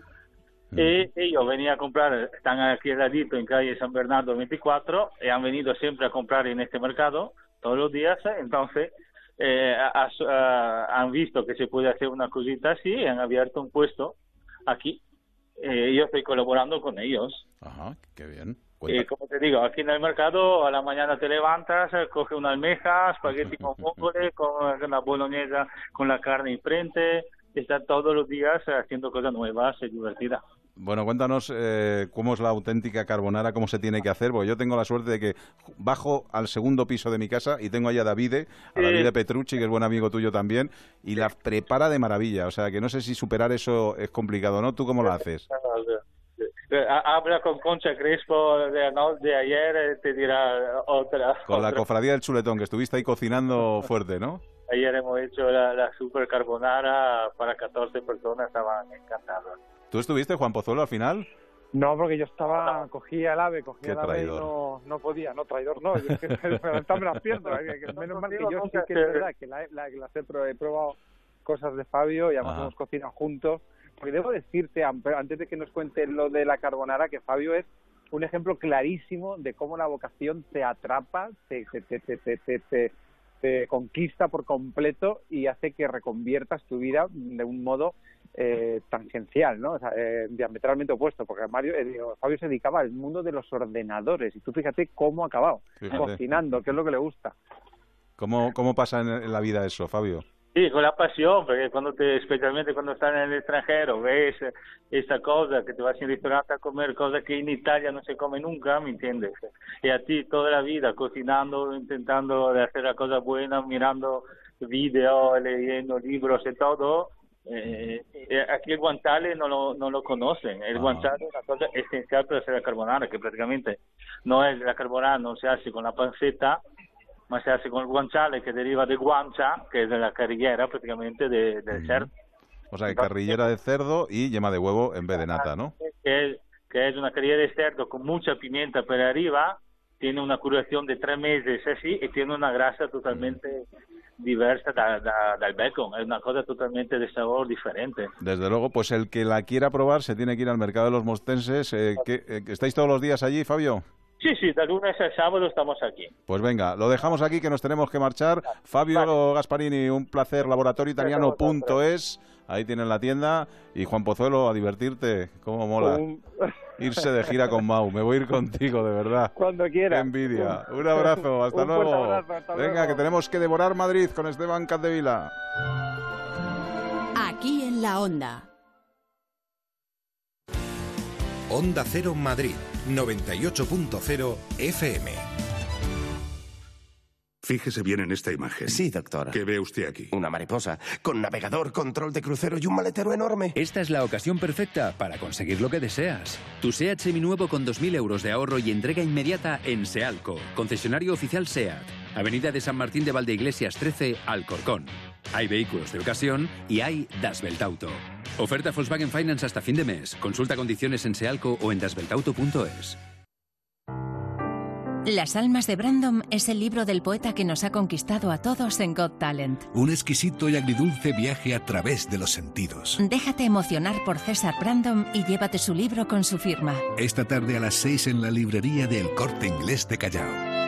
Y ellos venían a comprar, están aquí al ladito en calle San Bernardo 24, y han venido siempre a comprar en este mercado todos los días, ¿eh? entonces eh, ha- ha- han visto que se puede hacer una cosita así y han abierto un puesto aquí. Eh, yo estoy colaborando con ellos. Ajá, qué bien. Y como te digo, aquí en el mercado a la mañana te levantas, eh, coge una almeja, espagueti con vongole, con la boloñesa, con la carne y frente, está todos los días eh, haciendo cosas nuevas y divertidas. Bueno, cuéntanos eh, cómo es la auténtica carbonara, cómo se tiene que hacer, porque yo tengo la suerte de que bajo al segundo piso de mi casa y tengo ahí a Davide, a. Davide Petrucci, que es buen amigo tuyo también, y la prepara de maravilla. O sea, que no sé si superar eso es complicado, ¿no? ¿Tú cómo lo haces? Eh, ha- Habla con Concha Crespo de, no, de ayer, eh, te dirá otra. Con la otra. cofradía del chuletón, que estuviste ahí cocinando fuerte, ¿no? Ayer hemos hecho la, la super carbonara para 14 personas, estaban encantados. ¿Tú estuviste, Juan Pozuelo, al final? No, porque yo estaba, cogía el ave, cogía Qué el ave y traidor. no, no podía, no, traidor no, yo es que me levantarme las piernas, que- que menos mal que yo sí que es verdad que la, la- las he, he probado cosas de Fabio y además Ajá. hemos cocinado juntos, porque debo decirte, antes de que nos cuente lo de la carbonara, que Fabio es un ejemplo clarísimo de cómo la vocación te atrapa, te, te, te, te, te, te- te- te conquista por completo y hace que reconviertas tu vida de un modo eh, tangencial, ¿no? O sea, eh, diametralmente opuesto, porque Mario, eh, digo, Fabio se dedicaba al mundo de los ordenadores y tú fíjate cómo ha acabado, Fíjate. cocinando, que es lo que le gusta. ¿Cómo, cómo pasa en, en la vida eso, Fabio? Sí, con la pasión, porque cuando te, especialmente cuando estás en el extranjero, ves eh, esta cosa, que te vas en restaurante a comer cosas que en Italia no se come nunca, ¿me entiendes? Y a ti toda la vida cocinando, intentando de hacer las cosas buenas, mirando videos, leyendo libros y todo, eh, eh, aquí el guanciale no lo, no lo conocen. El Ah. guanciale es una cosa esencial para hacer la carbonara, que prácticamente no es la carbonara, no se hace con la panceta, ma se hace con el guanciale que deriva de guancia, que es de la carrillera prácticamente de- del cerdo, O sea, que carrillera de cerdo y yema de huevo en vez de nata, ¿no? que es, que es una carrillera de cerdo con mucha pimienta por arriba, tiene una curación de tres meses así y tiene una grasa totalmente diversa da- da- del bacon, es una cosa totalmente de sabor diferente. Desde luego, pues el que la quiera probar se tiene que ir al mercado de los mostenses. Eh, ¿qué- eh, ¿Estáis todos los días allí, Fabio? Sí, sí, de lunes a sábado estamos aquí. Pues venga, lo dejamos aquí que nos tenemos que marchar. Fabio Gasparini, un placer, laboratorioitaliano.es. Ahí tienen la tienda. Y Juan Pozuelo, a divertirte. ¿Cómo mola? Un- Irse de gira con Mau. Me voy a ir contigo, de verdad. Cuando quiera. Qué envidia. Un abrazo, hasta Un luego. abrazo, hasta Venga, luego. que tenemos que devorar Madrid con Esteban Capdevila. Aquí en la onda. Onda Cero Madrid, 98.0 FM. Fíjese bien en esta imagen. Sí, doctor. ¿Qué ve usted aquí? Una mariposa, con navegador, control de crucero y un maletero enorme. Esta es la ocasión perfecta para conseguir lo que deseas. Tu SEAT seminuevo con 2.000 euros de ahorro y entrega inmediata en Sealco, concesionario oficial SEAT. Avenida de San Martín de Valdeiglesias 13, Alcorcón. Hay vehículos de ocasión y hay Das Auto. Oferta Volkswagen Finance hasta fin de mes. Consulta condiciones en Sealco o en dasbeltauto.es. Las almas de Brandon es el libro del poeta que nos ha conquistado a todos en Got Talent. Un exquisito y agridulce viaje a través de los sentidos. Déjate emocionar por César Brandon y llévate su libro con su firma. Esta tarde a las 6 en la librería del Corte Inglés de Callao.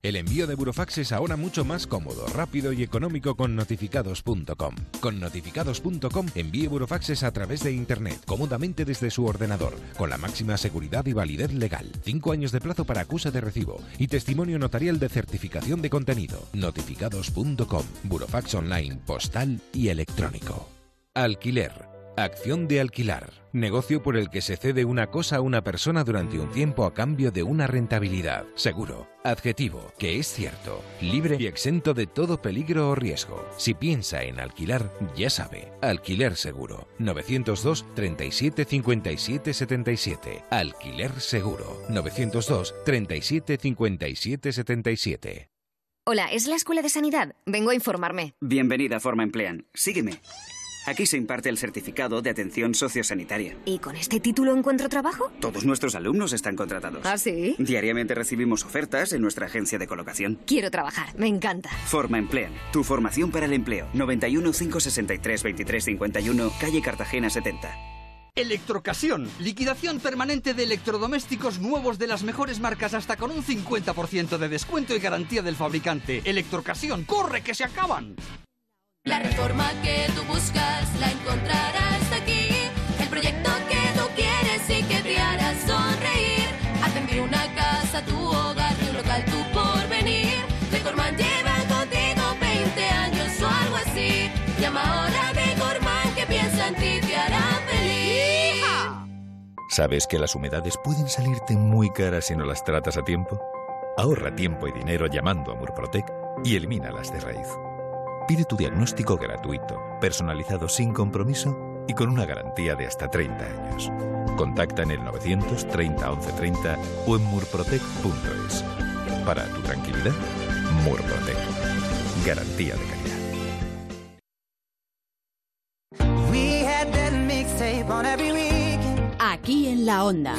El envío de burofax es ahora mucho más cómodo, rápido y económico con notificados.com. Con notificados.com envíe burofaxes a través de Internet, cómodamente desde su ordenador, con la máxima seguridad y validez legal. Cinco años de plazo para acuse de recibo y testimonio notarial de certificación de contenido. Notificados.com, burofax online, postal y electrónico. Alquiler. Acción de alquilar. Negocio por el que se cede una cosa a una persona durante un tiempo a cambio de una rentabilidad. Seguro. Adjetivo, que es cierto. Libre y exento de todo peligro o riesgo. Si piensa en alquilar, ya sabe. Alquiler seguro. 902 37 57 77. Alquiler seguro. 902 37 57 77. Hola, ¿es la Escuela de Sanidad? Vengo a informarme. Bienvenida a Forma Emplean. Sígueme. Aquí se imparte el certificado de atención sociosanitaria. ¿Y con este título encuentro trabajo? Todos nuestros alumnos están contratados. ¿Ah, sí? Diariamente recibimos ofertas en nuestra agencia de colocación. Quiero trabajar, me encanta. Forma Emplean. Tu formación para el empleo. 91 563 23 51, calle Cartagena 70. Electrocasión. Liquidación permanente de electrodomésticos nuevos de las mejores marcas hasta con un 50% de descuento y garantía del fabricante. Electrocasión. ¡Corre que se acaban! La reforma que tú buscas la encontrarás aquí. El proyecto que tú quieres y que te hará sonreír. Atender una casa, tu hogar, tu local, tu porvenir. Decorman lleva contigo 20 años o algo así. Llama ahora a Decorman que piensa en ti te hará feliz. ¿Sabes que las humedades pueden salirte muy caras si no las tratas a tiempo? Ahorra tiempo y dinero llamando a Murprotec y elimínalas de raíz. Pide tu diagnóstico gratuito, personalizado sin compromiso y con una garantía de hasta 30 años. Contacta en el 930 1130 o en murprotec.es. Para tu tranquilidad, Murprotec. Garantía de calidad. We had that mixtape on every weekend. Aquí en la onda.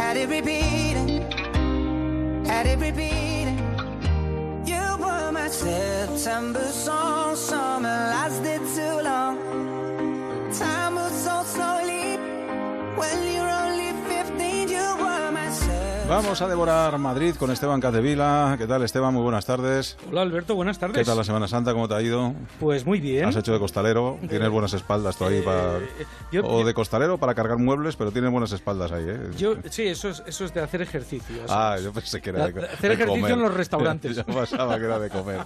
September song. Summer lasted too long. Time moves so slowly. When you're only Vamos a devorar Madrid con Esteban Cazevila. ¿Qué tal, Esteban? Muy buenas tardes. Hola, Alberto. Buenas tardes. ¿Qué tal la Semana Santa? ¿Cómo te ha ido? Pues muy bien. ¿Has hecho de costalero? ¿Tienes buenas espaldas ahí para...? yo- o de costalero para cargar muebles, pero tienes buenas espaldas ahí, ¿eh? Yo, sí, eso es, eso es de hacer ejercicio. Ah, es. yo pensé que era de, De- de hacer ejercicio comer. en los restaurantes. yo pasaba que era de comer.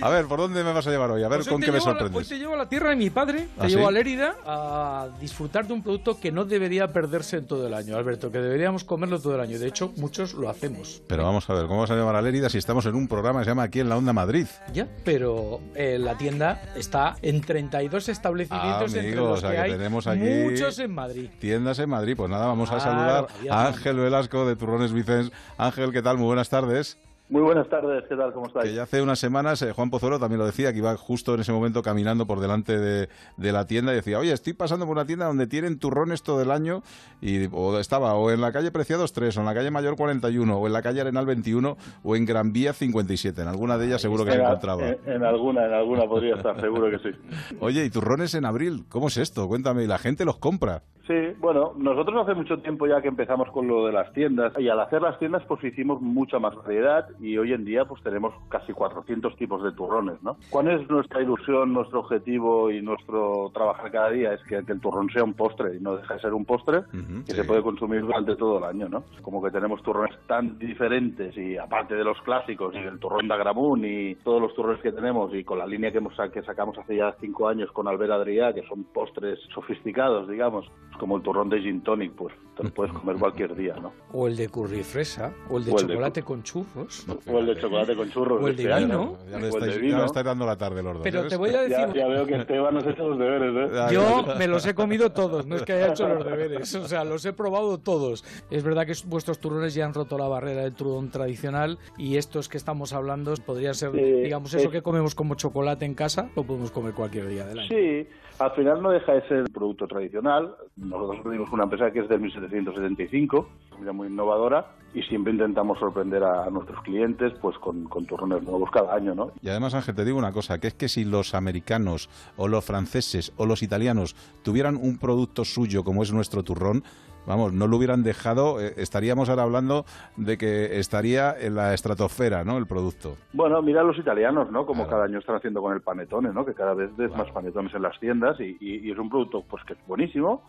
A ver, ¿por dónde me vas a llevar hoy? A ver Pues con qué me llevo a la- sorprendes. Hoy te llevo a la tierra de mi padre, ¿Ah, te llevo sí? a Lérida a disfrutar de un producto que no debería perderse en todo el año, Alberto, que deberíamos comerlo todo el año. De hecho, muchos lo hacemos. Pero vamos a ver, ¿cómo vas a llamar a Lérida si estamos en un programa que se llama Aquí en la Onda Madrid? Ya, pero eh, la tienda está en 32 establecimientos Ah, entre amigo, los o sea, que que hay tenemos aquí muchos en Madrid. Tiendas en Madrid. Pues nada, vamos a saludar a. Ángel Velasco de Turrones Vicens. Ángel, ¿qué tal? Muy buenas tardes. Muy buenas tardes, ¿qué tal? ¿Cómo estáis? Que ya hace unas semanas eh, Juan Pozuelo también lo decía, que iba justo en ese momento caminando por delante de, de la tienda y decía, oye, estoy pasando por una tienda donde tienen turrones todo el año y o estaba o en la calle Preciados 3, o en la calle Mayor 41, o en la calle Arenal 21, o en Gran Vía 57. En alguna de ellas seguro que se En- encontraba. En, en alguna, en alguna podría estar, seguro que sí. Oye, ¿y turrones en abril? ¿Cómo es esto? Cuéntame, ¿y la gente los compra? Sí, bueno, nosotros hace mucho tiempo ya que empezamos con lo de las tiendas y al hacer las tiendas pues hicimos mucha más variedad y hoy en día pues tenemos casi 400 tipos de turrones, ¿no? ¿Cuál es nuestra ilusión, nuestro objetivo y nuestro trabajar cada día? Es que, que el turrón sea un postre y no deja de ser un postre que se puede consumir durante todo el año, ¿no? Como que tenemos turrones tan diferentes y aparte de los clásicos y el turrón de Agramún y todos los turrones que tenemos y con la línea que, hemos, que sacamos hace ya cinco años con Albert Adrià, que son postres sofisticados, digamos, como el turrón de gin tonic, pues te lo puedes comer cualquier día, ¿no? O el de curry fresa, o el de O el de chocolate con churros. O el de chocolate con churros. O el de vino. ¿no? Ya de estáis, ya estáis dando la tarde los dos. Pero ¿ves? te voy a decir- Ya, ya veo que Esteban nos ha hecho los deberes, ¿eh? Yo me los he comido todos, no es que haya hecho los deberes, o sea, los he probado todos. Es verdad que vuestros turrones ya han roto la barrera del turrón tradicional y estos que estamos hablando podrían ser, Sí, digamos, eso es- que comemos como chocolate en casa, lo podemos comer cualquier día del año. Sí, al final no deja de ser un producto tradicional. Nosotros tenemos una empresa que es del 1775, mira, muy innovadora, y siempre intentamos sorprender a, nuestros clientes pues con, con turrones nuevos cada año, ¿no? Y además, Ángel, te digo una cosa, que es que si los americanos o los franceses o los italianos tuvieran un producto suyo como es nuestro turrón, vamos, no lo hubieran dejado, eh, estaríamos ahora hablando de que estaría en la estratosfera, ¿no? El producto. Bueno, mira a los italianos, ¿no? Como cada año están haciendo con el panetone, ¿no? Que cada vez ves más panetones en las tiendas y, y- y es un producto pues que es buenísimo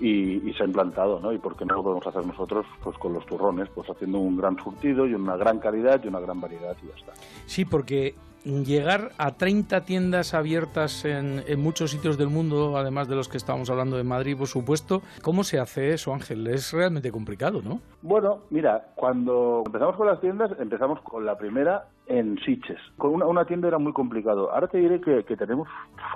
y, y se ha implantado, ¿no? Y por qué no lo podemos hacer nosotros pues con los turrones, pues haciendo un gran surtido y una gran calidad y una gran variedad y ya está. Sí, porque llegar a 30 tiendas abiertas en, en muchos sitios del mundo, además de los que estábamos hablando de Madrid, por supuesto, ¿cómo se hace eso, Ángel? Es realmente complicado, ¿no? Bueno, mira, cuando empezamos con las tiendas, empezamos con la primera en Siches. Con una, una tienda era muy complicado. Ahora te diré que, que tenemos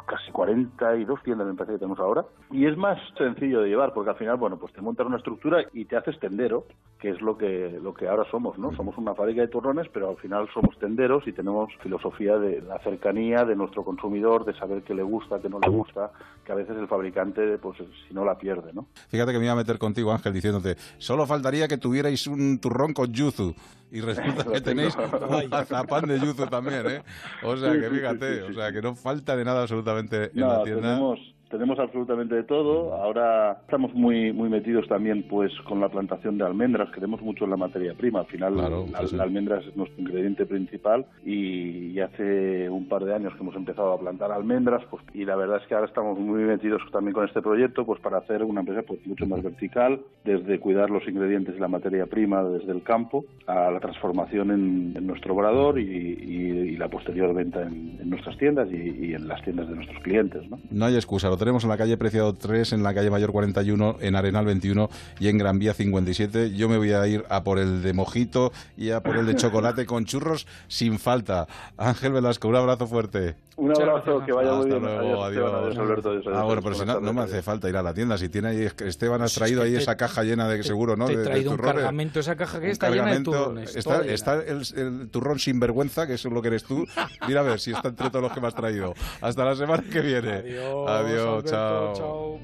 casi 42 tiendas, me parece que tenemos ahora. Y es más sencillo de llevar, porque al final, bueno, pues te montas una estructura y te haces tendero, que es lo que, lo que ahora somos, ¿no? Somos una fábrica de turrones, pero al final somos tenderos y tenemos filosofía de la cercanía de nuestro consumidor, de saber qué le gusta, qué no le gusta, que a veces el fabricante, pues si no la pierde, ¿no? Fíjate que me iba a meter contigo, Ángel, diciéndote, solo faltaría que tuvierais un turrón con yuzu. Y resulta que tenéis un mazapán de yuzu también, ¿eh? O sea que fíjate, o sea que no falta de nada absolutamente en No, la tienda. tenemos, tenemos absolutamente de todo. Ahora estamos muy muy metidos también pues con la plantación de almendras, creemos mucho en la materia prima. Al final Claro, la, sí, la almendra es nuestro ingrediente principal y, y hace un par de años que hemos empezado a plantar almendras pues y la verdad es que ahora estamos muy metidos también con este proyecto pues para hacer una empresa pues mucho más vertical, desde cuidar los ingredientes y la materia prima desde el campo a la transformación en, en nuestro obrador y, y- y la posterior venta en, en nuestras tiendas y, y en las tiendas de nuestros clientes, ¿no? No hay excusa, lo tenemos en la calle Preciado 3, en la calle Mayor 41, en Arenal 21 y en Gran Vía 57. Yo me voy a ir a por el de mojito y a por el de chocolate con churros sin falta. Ángel Velasco, un abrazo fuerte. Un abrazo, que vaya muy Hasta bien. luego, Adiós, adiós. adiós, Alberto, adiós, Ah, adiós, bueno, pero si no, me hace falta ir a la tienda. Si tiene ahí, Esteban, has traído ahí te- esa caja llena de seguro, ¿no? Te he de, de traído un turrones. cargamento, esa caja que está llena de turrones. Está, el, el turrón sinvergüenza, que eso es lo que eres tú. Mira a ver si está entre todos los que me has traído. Hasta la semana que viene. Adiós, Adiós, Alberto, chao. chao.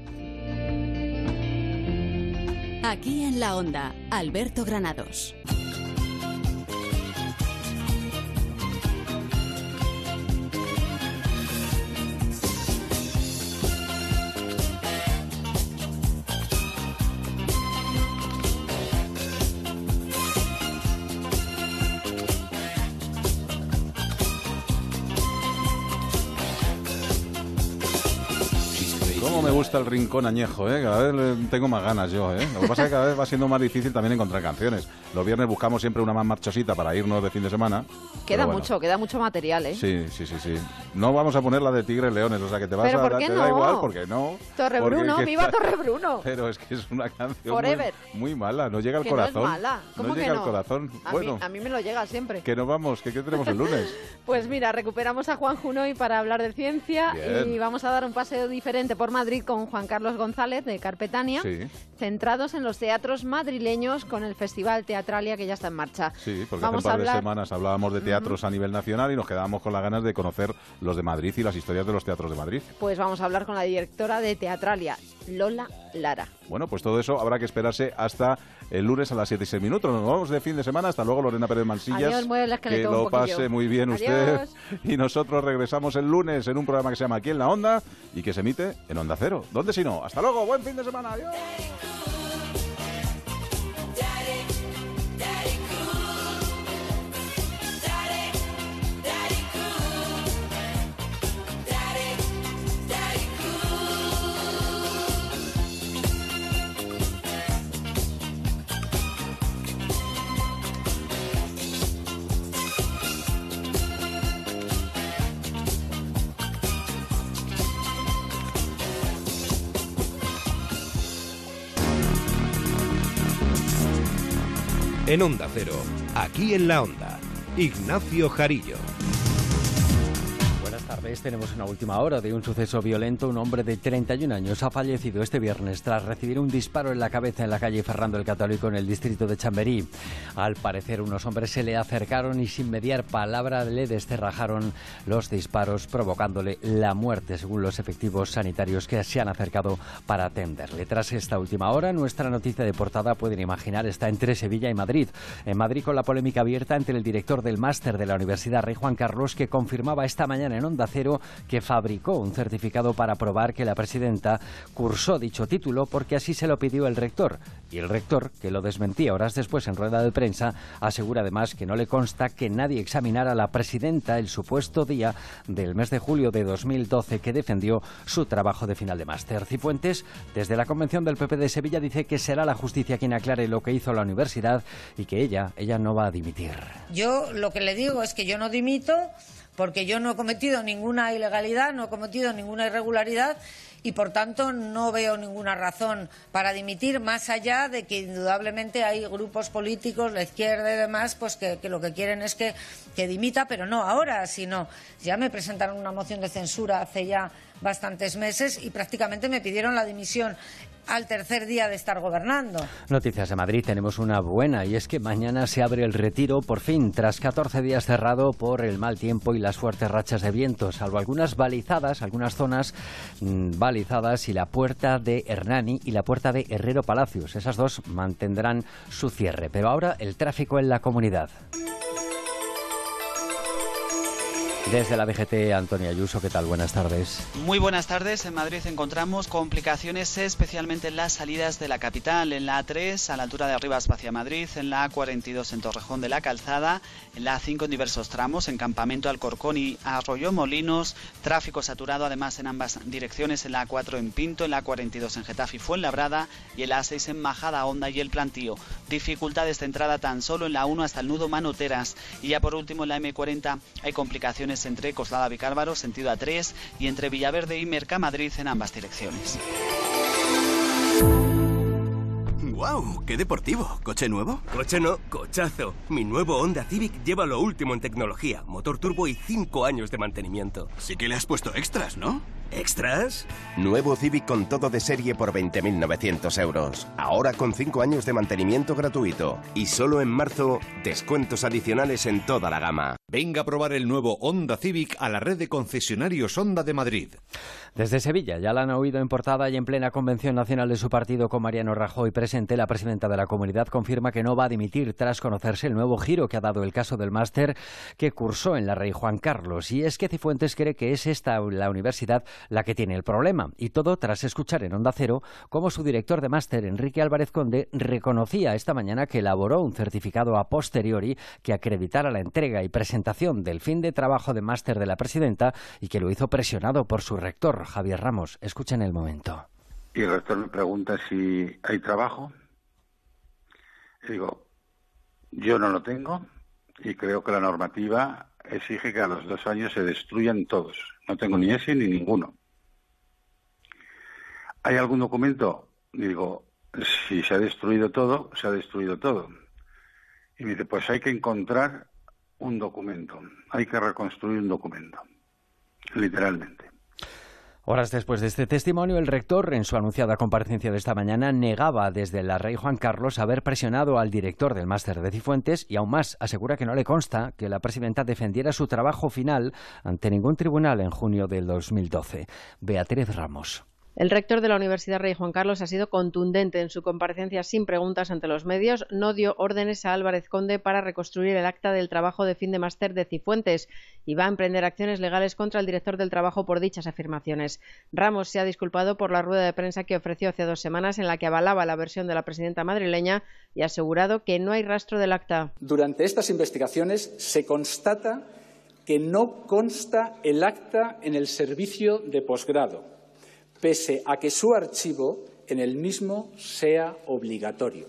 Aquí en la onda, Alberto Granados. Gusta el rincón añejo, eh? Cada vez tengo más ganas yo, ¿eh? Lo que pasa es que cada vez va siendo más difícil también encontrar canciones. Los viernes buscamos siempre una más marchosita para irnos de fin de semana. Queda bueno. mucho, queda mucho material, ¿eh? Sí, sí, sí, sí. No vamos a poner la de Tigres Leones, o sea que te vas ¿Pero a por qué te da no? igual porque no. Torre porque Bruno, que viva está- Torre Bruno. Pero es que es una canción Forever. muy, muy mala, no llega al Que no es corazón. mala. ¿Cómo no que llega no? al corazón. A, bueno, mí, a mí me lo llega siempre. que nos vamos, que qué tenemos el lunes. Pues mira, recuperamos a Juan Junoy para hablar de ciencia Bien. y vamos a dar un paseo diferente por Madrid con Juan Carlos González de Carpetania, Sí. centrados en los teatros madrileños con el Festival Teatralia que ya está en marcha. Sí, porque Vamos hace un par a hablar- de semanas hablábamos de teatros a nivel nacional y nos quedábamos con las ganas de conocer los de Madrid y las historias de los teatros de Madrid. Pues vamos a hablar con la directora de Teatralia, Lola Lara. Bueno, pues todo eso habrá que esperarse hasta el lunes a las 7 y 6 minutos. Nos vamos de fin de semana. Hasta luego, Lorena Pérez Mansillas. Adiós, que lo pase muy bien usted. Y nosotros regresamos el lunes en un programa que se llama Aquí en la Onda y que se emite en Onda Cero. ¿Dónde si no? Hasta luego, buen fin de semana. Adiós. En Onda Cero, aquí en la Onda, Ignacio Jarillo. Tenemos una última hora de un suceso violento. Un hombre de 31 años ha fallecido este viernes tras recibir un disparo en la cabeza en la calle Ferrando el Católico en el distrito de Chamberí. Al parecer, unos hombres se le acercaron y sin mediar palabra le descerrajaron los disparos, provocándole la muerte, según los efectivos sanitarios que se han acercado para atenderle. Tras esta última hora, nuestra noticia de portada, pueden imaginar, está entre Sevilla y Madrid. En Madrid, con la polémica abierta entre el director del máster de la Universidad Rey Juan Carlos, que confirmaba esta mañana en Onda Cero que fabricó un certificado para probar que la presidenta cursó dicho título porque así se lo pidió el rector. Y el rector, que lo desmentía horas después en rueda de prensa, asegura además que no le consta que nadie examinara a la presidenta el supuesto día del mes de julio de 2012 que defendió su trabajo de final de máster. Cifuentes, desde la convención del PP de Sevilla, dice que será la justicia quien aclare lo que hizo la universidad y que ella, ella no va a dimitir. Yo lo que le digo es que yo no dimito porque yo no he cometido ninguna ilegalidad, no he cometido ninguna irregularidad y por tanto no veo ninguna razón para dimitir más allá de que indudablemente hay grupos políticos, la izquierda y demás, pues que, lo que quieren es que, que dimita, pero no ahora, sino ya me presentaron una moción de censura hace ya bastantes meses y prácticamente me pidieron la dimisión al tercer día de estar gobernando. Noticias de Madrid, tenemos una buena y es que mañana se abre el retiro por fin, tras 14 días cerrado por el mal tiempo y las fuertes rachas de viento, salvo algunas balizadas, algunas zonas mm, balizadas y la puerta de Hernani y la puerta de Herrero Palacios. Esas dos mantendrán su cierre. Pero ahora el tráfico en la comunidad. Desde la DGT, Antonio Ayuso, ¿qué tal? Buenas tardes. Muy buenas tardes. En Madrid encontramos complicaciones especialmente en las salidas de la capital, en la A3 a la altura de Arribas hacia Madrid, en la A42 en Torrejón de la Calzada, en la A5 en diversos tramos, en Campamento Alcorcón y Arroyo Molinos, tráfico saturado además en ambas direcciones, en la A4 en Pinto, en la A42 en Getafe y Fuenlabrada y en la A6 en Majada Honda y El Plantío. Dificultades de entrada tan solo en la 1 hasta el nudo Manoteras y ya por último en la M40 hay complicaciones entre Coslada Vicálvaro, sentido A3, y entre Villaverde y Mercamadrid en ambas direcciones. ¡Wow! ¡Qué deportivo! ¿Coche nuevo? Coche no, cochazo. Mi nuevo Honda Civic lleva lo último en tecnología, motor turbo y 5 años de mantenimiento. Sí que le has puesto extras, ¿no? ¿Extras? Nuevo Civic con todo de serie por 20.900 euros. Ahora con 5 años de mantenimiento gratuito. Y solo en marzo, descuentos adicionales en toda la gama. Venga a probar el nuevo Honda Civic a la red de concesionarios Honda de Madrid. Desde Sevilla ya la han oído en portada y en plena convención nacional de su partido con Mariano Rajoy presente, la presidenta de la comunidad confirma que no va a dimitir tras conocerse el nuevo giro que ha dado el caso del máster que cursó en la Rey Juan Carlos. Y es que Cifuentes cree que es esta la universidad la que tiene el problema. Y todo tras escuchar en Onda Cero cómo su director de máster, Enrique Álvarez Conde, reconocía esta mañana que elaboró un certificado a posteriori que acreditara la entrega y presentación del fin de trabajo de máster de la presidenta y que lo hizo presionado por su rector, Javier Ramos. Escuchen el momento. Y el rector me pregunta si hay trabajo. Digo, yo no lo tengo y creo que la normativa exige que a los dos años se destruyan todos. No tengo ni ese ni ninguno. ¿Hay algún documento? Digo, si se ha destruido todo, se ha destruido todo. Y me dice, pues hay que encontrar un documento, hay que reconstruir un documento, literalmente. Horas después de este testimonio, el rector, en su anunciada comparecencia de esta mañana, negaba desde la Rey Juan Carlos haber presionado al director del máster de Cifuentes y aún más asegura que no le consta que la presidenta defendiera su trabajo final ante ningún tribunal en junio del 2012. Beatriz Ramos. El rector de la Universidad Rey Juan Carlos ha sido contundente en su comparecencia sin preguntas ante los medios. No dio órdenes a Álvarez Conde para reconstruir el acta del trabajo de fin de máster de Cifuentes y va a emprender acciones legales contra el director del trabajo por dichas afirmaciones. Ramos se ha disculpado por la rueda de prensa que ofreció hace dos semanas en la que avalaba la versión de la presidenta madrileña y ha asegurado que no hay rastro del acta. Durante estas investigaciones se constata que no consta el acta en el servicio de posgrado pese a que su archivo en el mismo sea obligatorio.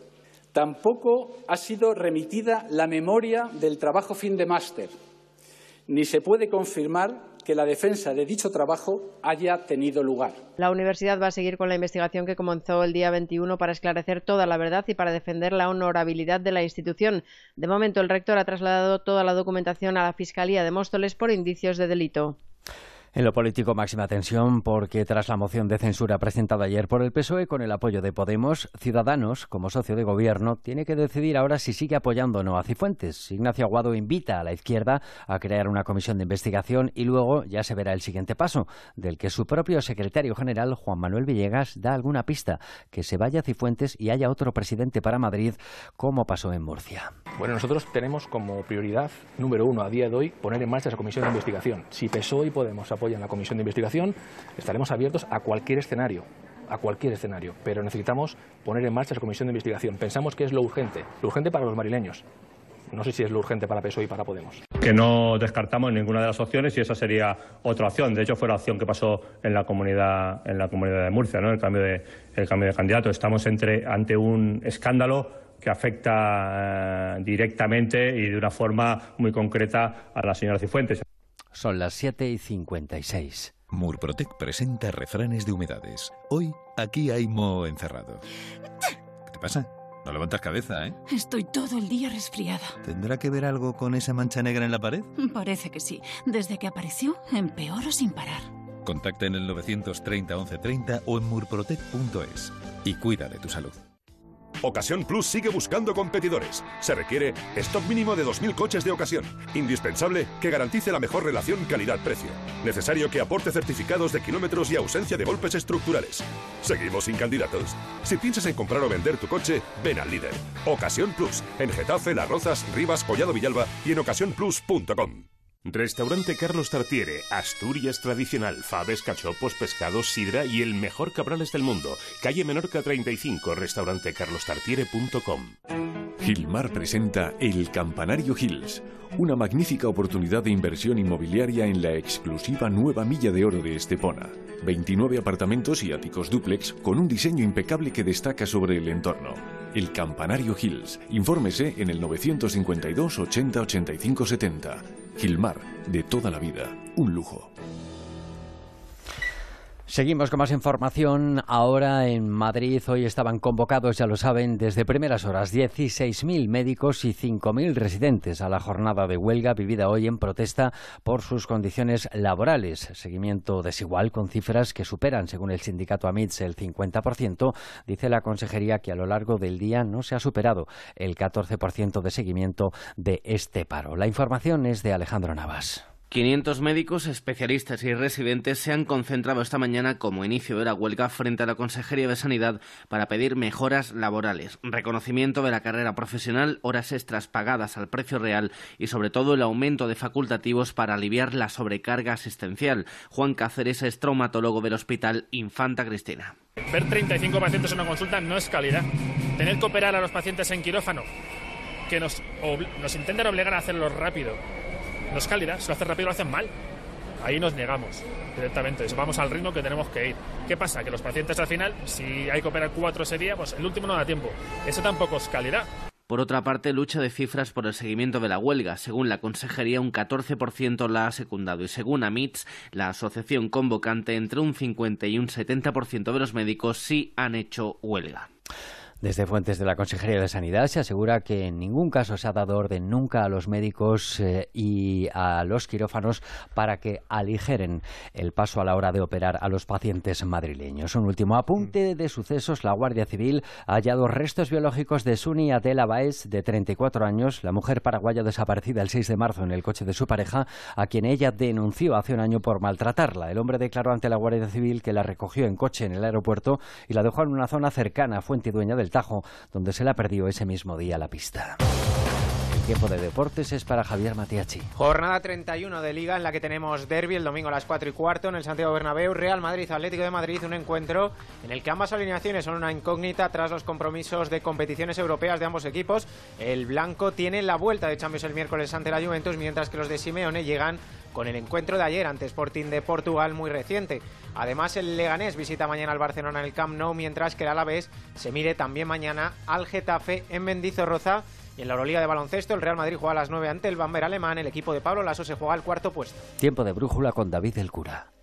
Tampoco ha sido remitida la memoria del trabajo fin de máster, ni se puede confirmar que la defensa de dicho trabajo haya tenido lugar. La universidad va a seguir con la investigación que comenzó el día 21 para esclarecer toda la verdad y para defender la honorabilidad de la institución. De momento, el rector ha trasladado toda la documentación a la Fiscalía de Móstoles por indicios de delito. En lo político, máxima tensión porque tras la moción de censura presentada ayer por el PSOE con el apoyo de Podemos, Ciudadanos, como socio de gobierno, tiene que decidir ahora si sigue apoyando o no a Cifuentes. Ignacio Aguado invita a la izquierda a crear una comisión de investigación y luego ya se verá el siguiente paso, del que su propio secretario general, Juan Manuel Villegas, da alguna pista, que se vaya a Cifuentes y haya otro presidente para Madrid, como pasó en Murcia. Bueno, nosotros tenemos como prioridad número uno a día de hoy poner en marcha esa comisión de investigación. Si PSOE y Podemos apoyan la comisión de investigación, estaremos abiertos a cualquier escenario a cualquier escenario, pero necesitamos poner en marcha esa comisión de investigación. Pensamos que es lo urgente, lo urgente para los marileños. No sé si es lo urgente para PSOE y para Podemos. Que no descartamos ninguna de las opciones y esa sería otra opción. De hecho, fue la opción que pasó en la comunidad, en la comunidad de Murcia, ¿no? el, cambio de, el cambio de candidato. Estamos entre, ante un escándalo que afecta eh, directamente y de una forma muy concreta a la señora Cifuentes. Son las 7 y 56. Murprotec presenta refranes de humedades. Hoy, aquí hay moho encerrado. ¿Qué te pasa? No levantas cabeza, ¿eh? Estoy todo el día resfriada. ¿Tendrá que ver algo con esa mancha negra en la pared? Parece que sí. Desde que apareció, empeoro sin parar. Contacta en el 930 1130 o en murprotec.es y cuida de tu salud. Ocasión Plus sigue buscando competidores. Se requiere stock mínimo de 2.000 coches de ocasión. Indispensable que garantice la mejor relación calidad-precio. Necesario que aporte certificados de kilómetros y ausencia de golpes estructurales. ¿Seguimos sin candidatos? Si piensas en comprar o vender tu coche, ven al líder. Ocasión Plus. En Getafe, Las Rozas, Rivas, Collado Villalba y en ocasiónplus.com. Restaurante Carlos Tartiere, Asturias tradicional, faves, cachopos, pescados, sidra y el mejor cabrales del mundo. Calle Menorca 35, restaurantecarlostartiere.com. Gilmar presenta El Campanario Hills, una magnífica oportunidad de inversión inmobiliaria en la exclusiva nueva milla de oro de Estepona. 29 apartamentos y áticos dúplex con un diseño impecable que destaca sobre el entorno. El Campanario Hills. Infórmese en el 952 80 85 70. Gilmar, de toda la vida, un lujo. Seguimos con más información. Ahora en Madrid hoy estaban convocados, ya lo saben, desde primeras horas 16.000 médicos y 5.000 residentes a la jornada de huelga vivida hoy en protesta por sus condiciones laborales. Seguimiento desigual con cifras que superan, según el sindicato AMITS, el 50%. Dice la consejería que a lo largo del día no se ha superado el 14% de seguimiento de este paro. La información es de Alejandro Navas. 500 médicos, especialistas y residentes se han concentrado esta mañana como inicio de la huelga frente a la Consejería de Sanidad para pedir mejoras laborales, reconocimiento de la carrera profesional, horas extras pagadas al precio real y sobre todo el aumento de facultativos para aliviar la sobrecarga asistencial. Juan Cáceres es traumatólogo del Hospital Infanta Cristina. Ver 35 pacientes en una consulta no es calidad. Tener que operar a los pacientes en quirófano, que nos, nos intentan obligar a hacerlo rápido no es calidad, si lo hacen rápido lo hacen mal. Ahí nos negamos directamente, vamos al ritmo que tenemos que ir. ¿Qué pasa? Que los pacientes al final, si hay que operar cuatro ese día, pues el último no da tiempo. Eso tampoco es calidad. Por otra parte, lucha de cifras por el seguimiento de la huelga. Según la Consejería, un 14% la ha secundado y según AMITS, la asociación convocante, entre un 50 y un 70% de los médicos sí han hecho huelga. Desde fuentes de la Consejería de Sanidad se asegura que en ningún caso se ha dado orden nunca a los médicos eh, y a los quirófanos para que aligeren el paso a la hora de operar a los pacientes madrileños. Un último apunte de sucesos. La Guardia Civil ha hallado restos biológicos de Suni Adela Baez, de 34 años, la mujer paraguaya desaparecida el 6 de marzo en el coche de su pareja, a quien ella denunció hace un año por maltratarla. El hombre declaró ante la Guardia Civil que la recogió en coche en el aeropuerto y la dejó en una zona cercana a Fuente Dueña del Tajo, donde se la perdió ese mismo día la pista. Tiempo de deportes es para Javier Matiachi. Jornada 31 de Liga en la que tenemos derby el domingo a las 4 y cuarto en el Santiago Bernabéu, Real Madrid Atlético de Madrid, un encuentro en el que ambas alineaciones son una incógnita tras los compromisos de competiciones europeas de ambos equipos. El blanco tiene la vuelta de Champions el miércoles ante la Juventus, mientras que los de Simeone llegan con el encuentro de ayer ante Sporting de Portugal muy reciente. Además, el Leganés visita mañana al Barcelona en el Camp Nou, mientras que el Alavés se mire también mañana al Getafe en Mendizorroza. En la Euroliga de baloncesto, el Real Madrid juega a las 9 ante el Bamber alemán. El equipo de Pablo Lasso se juega al cuarto puesto. Tiempo de brújula con David el Cura.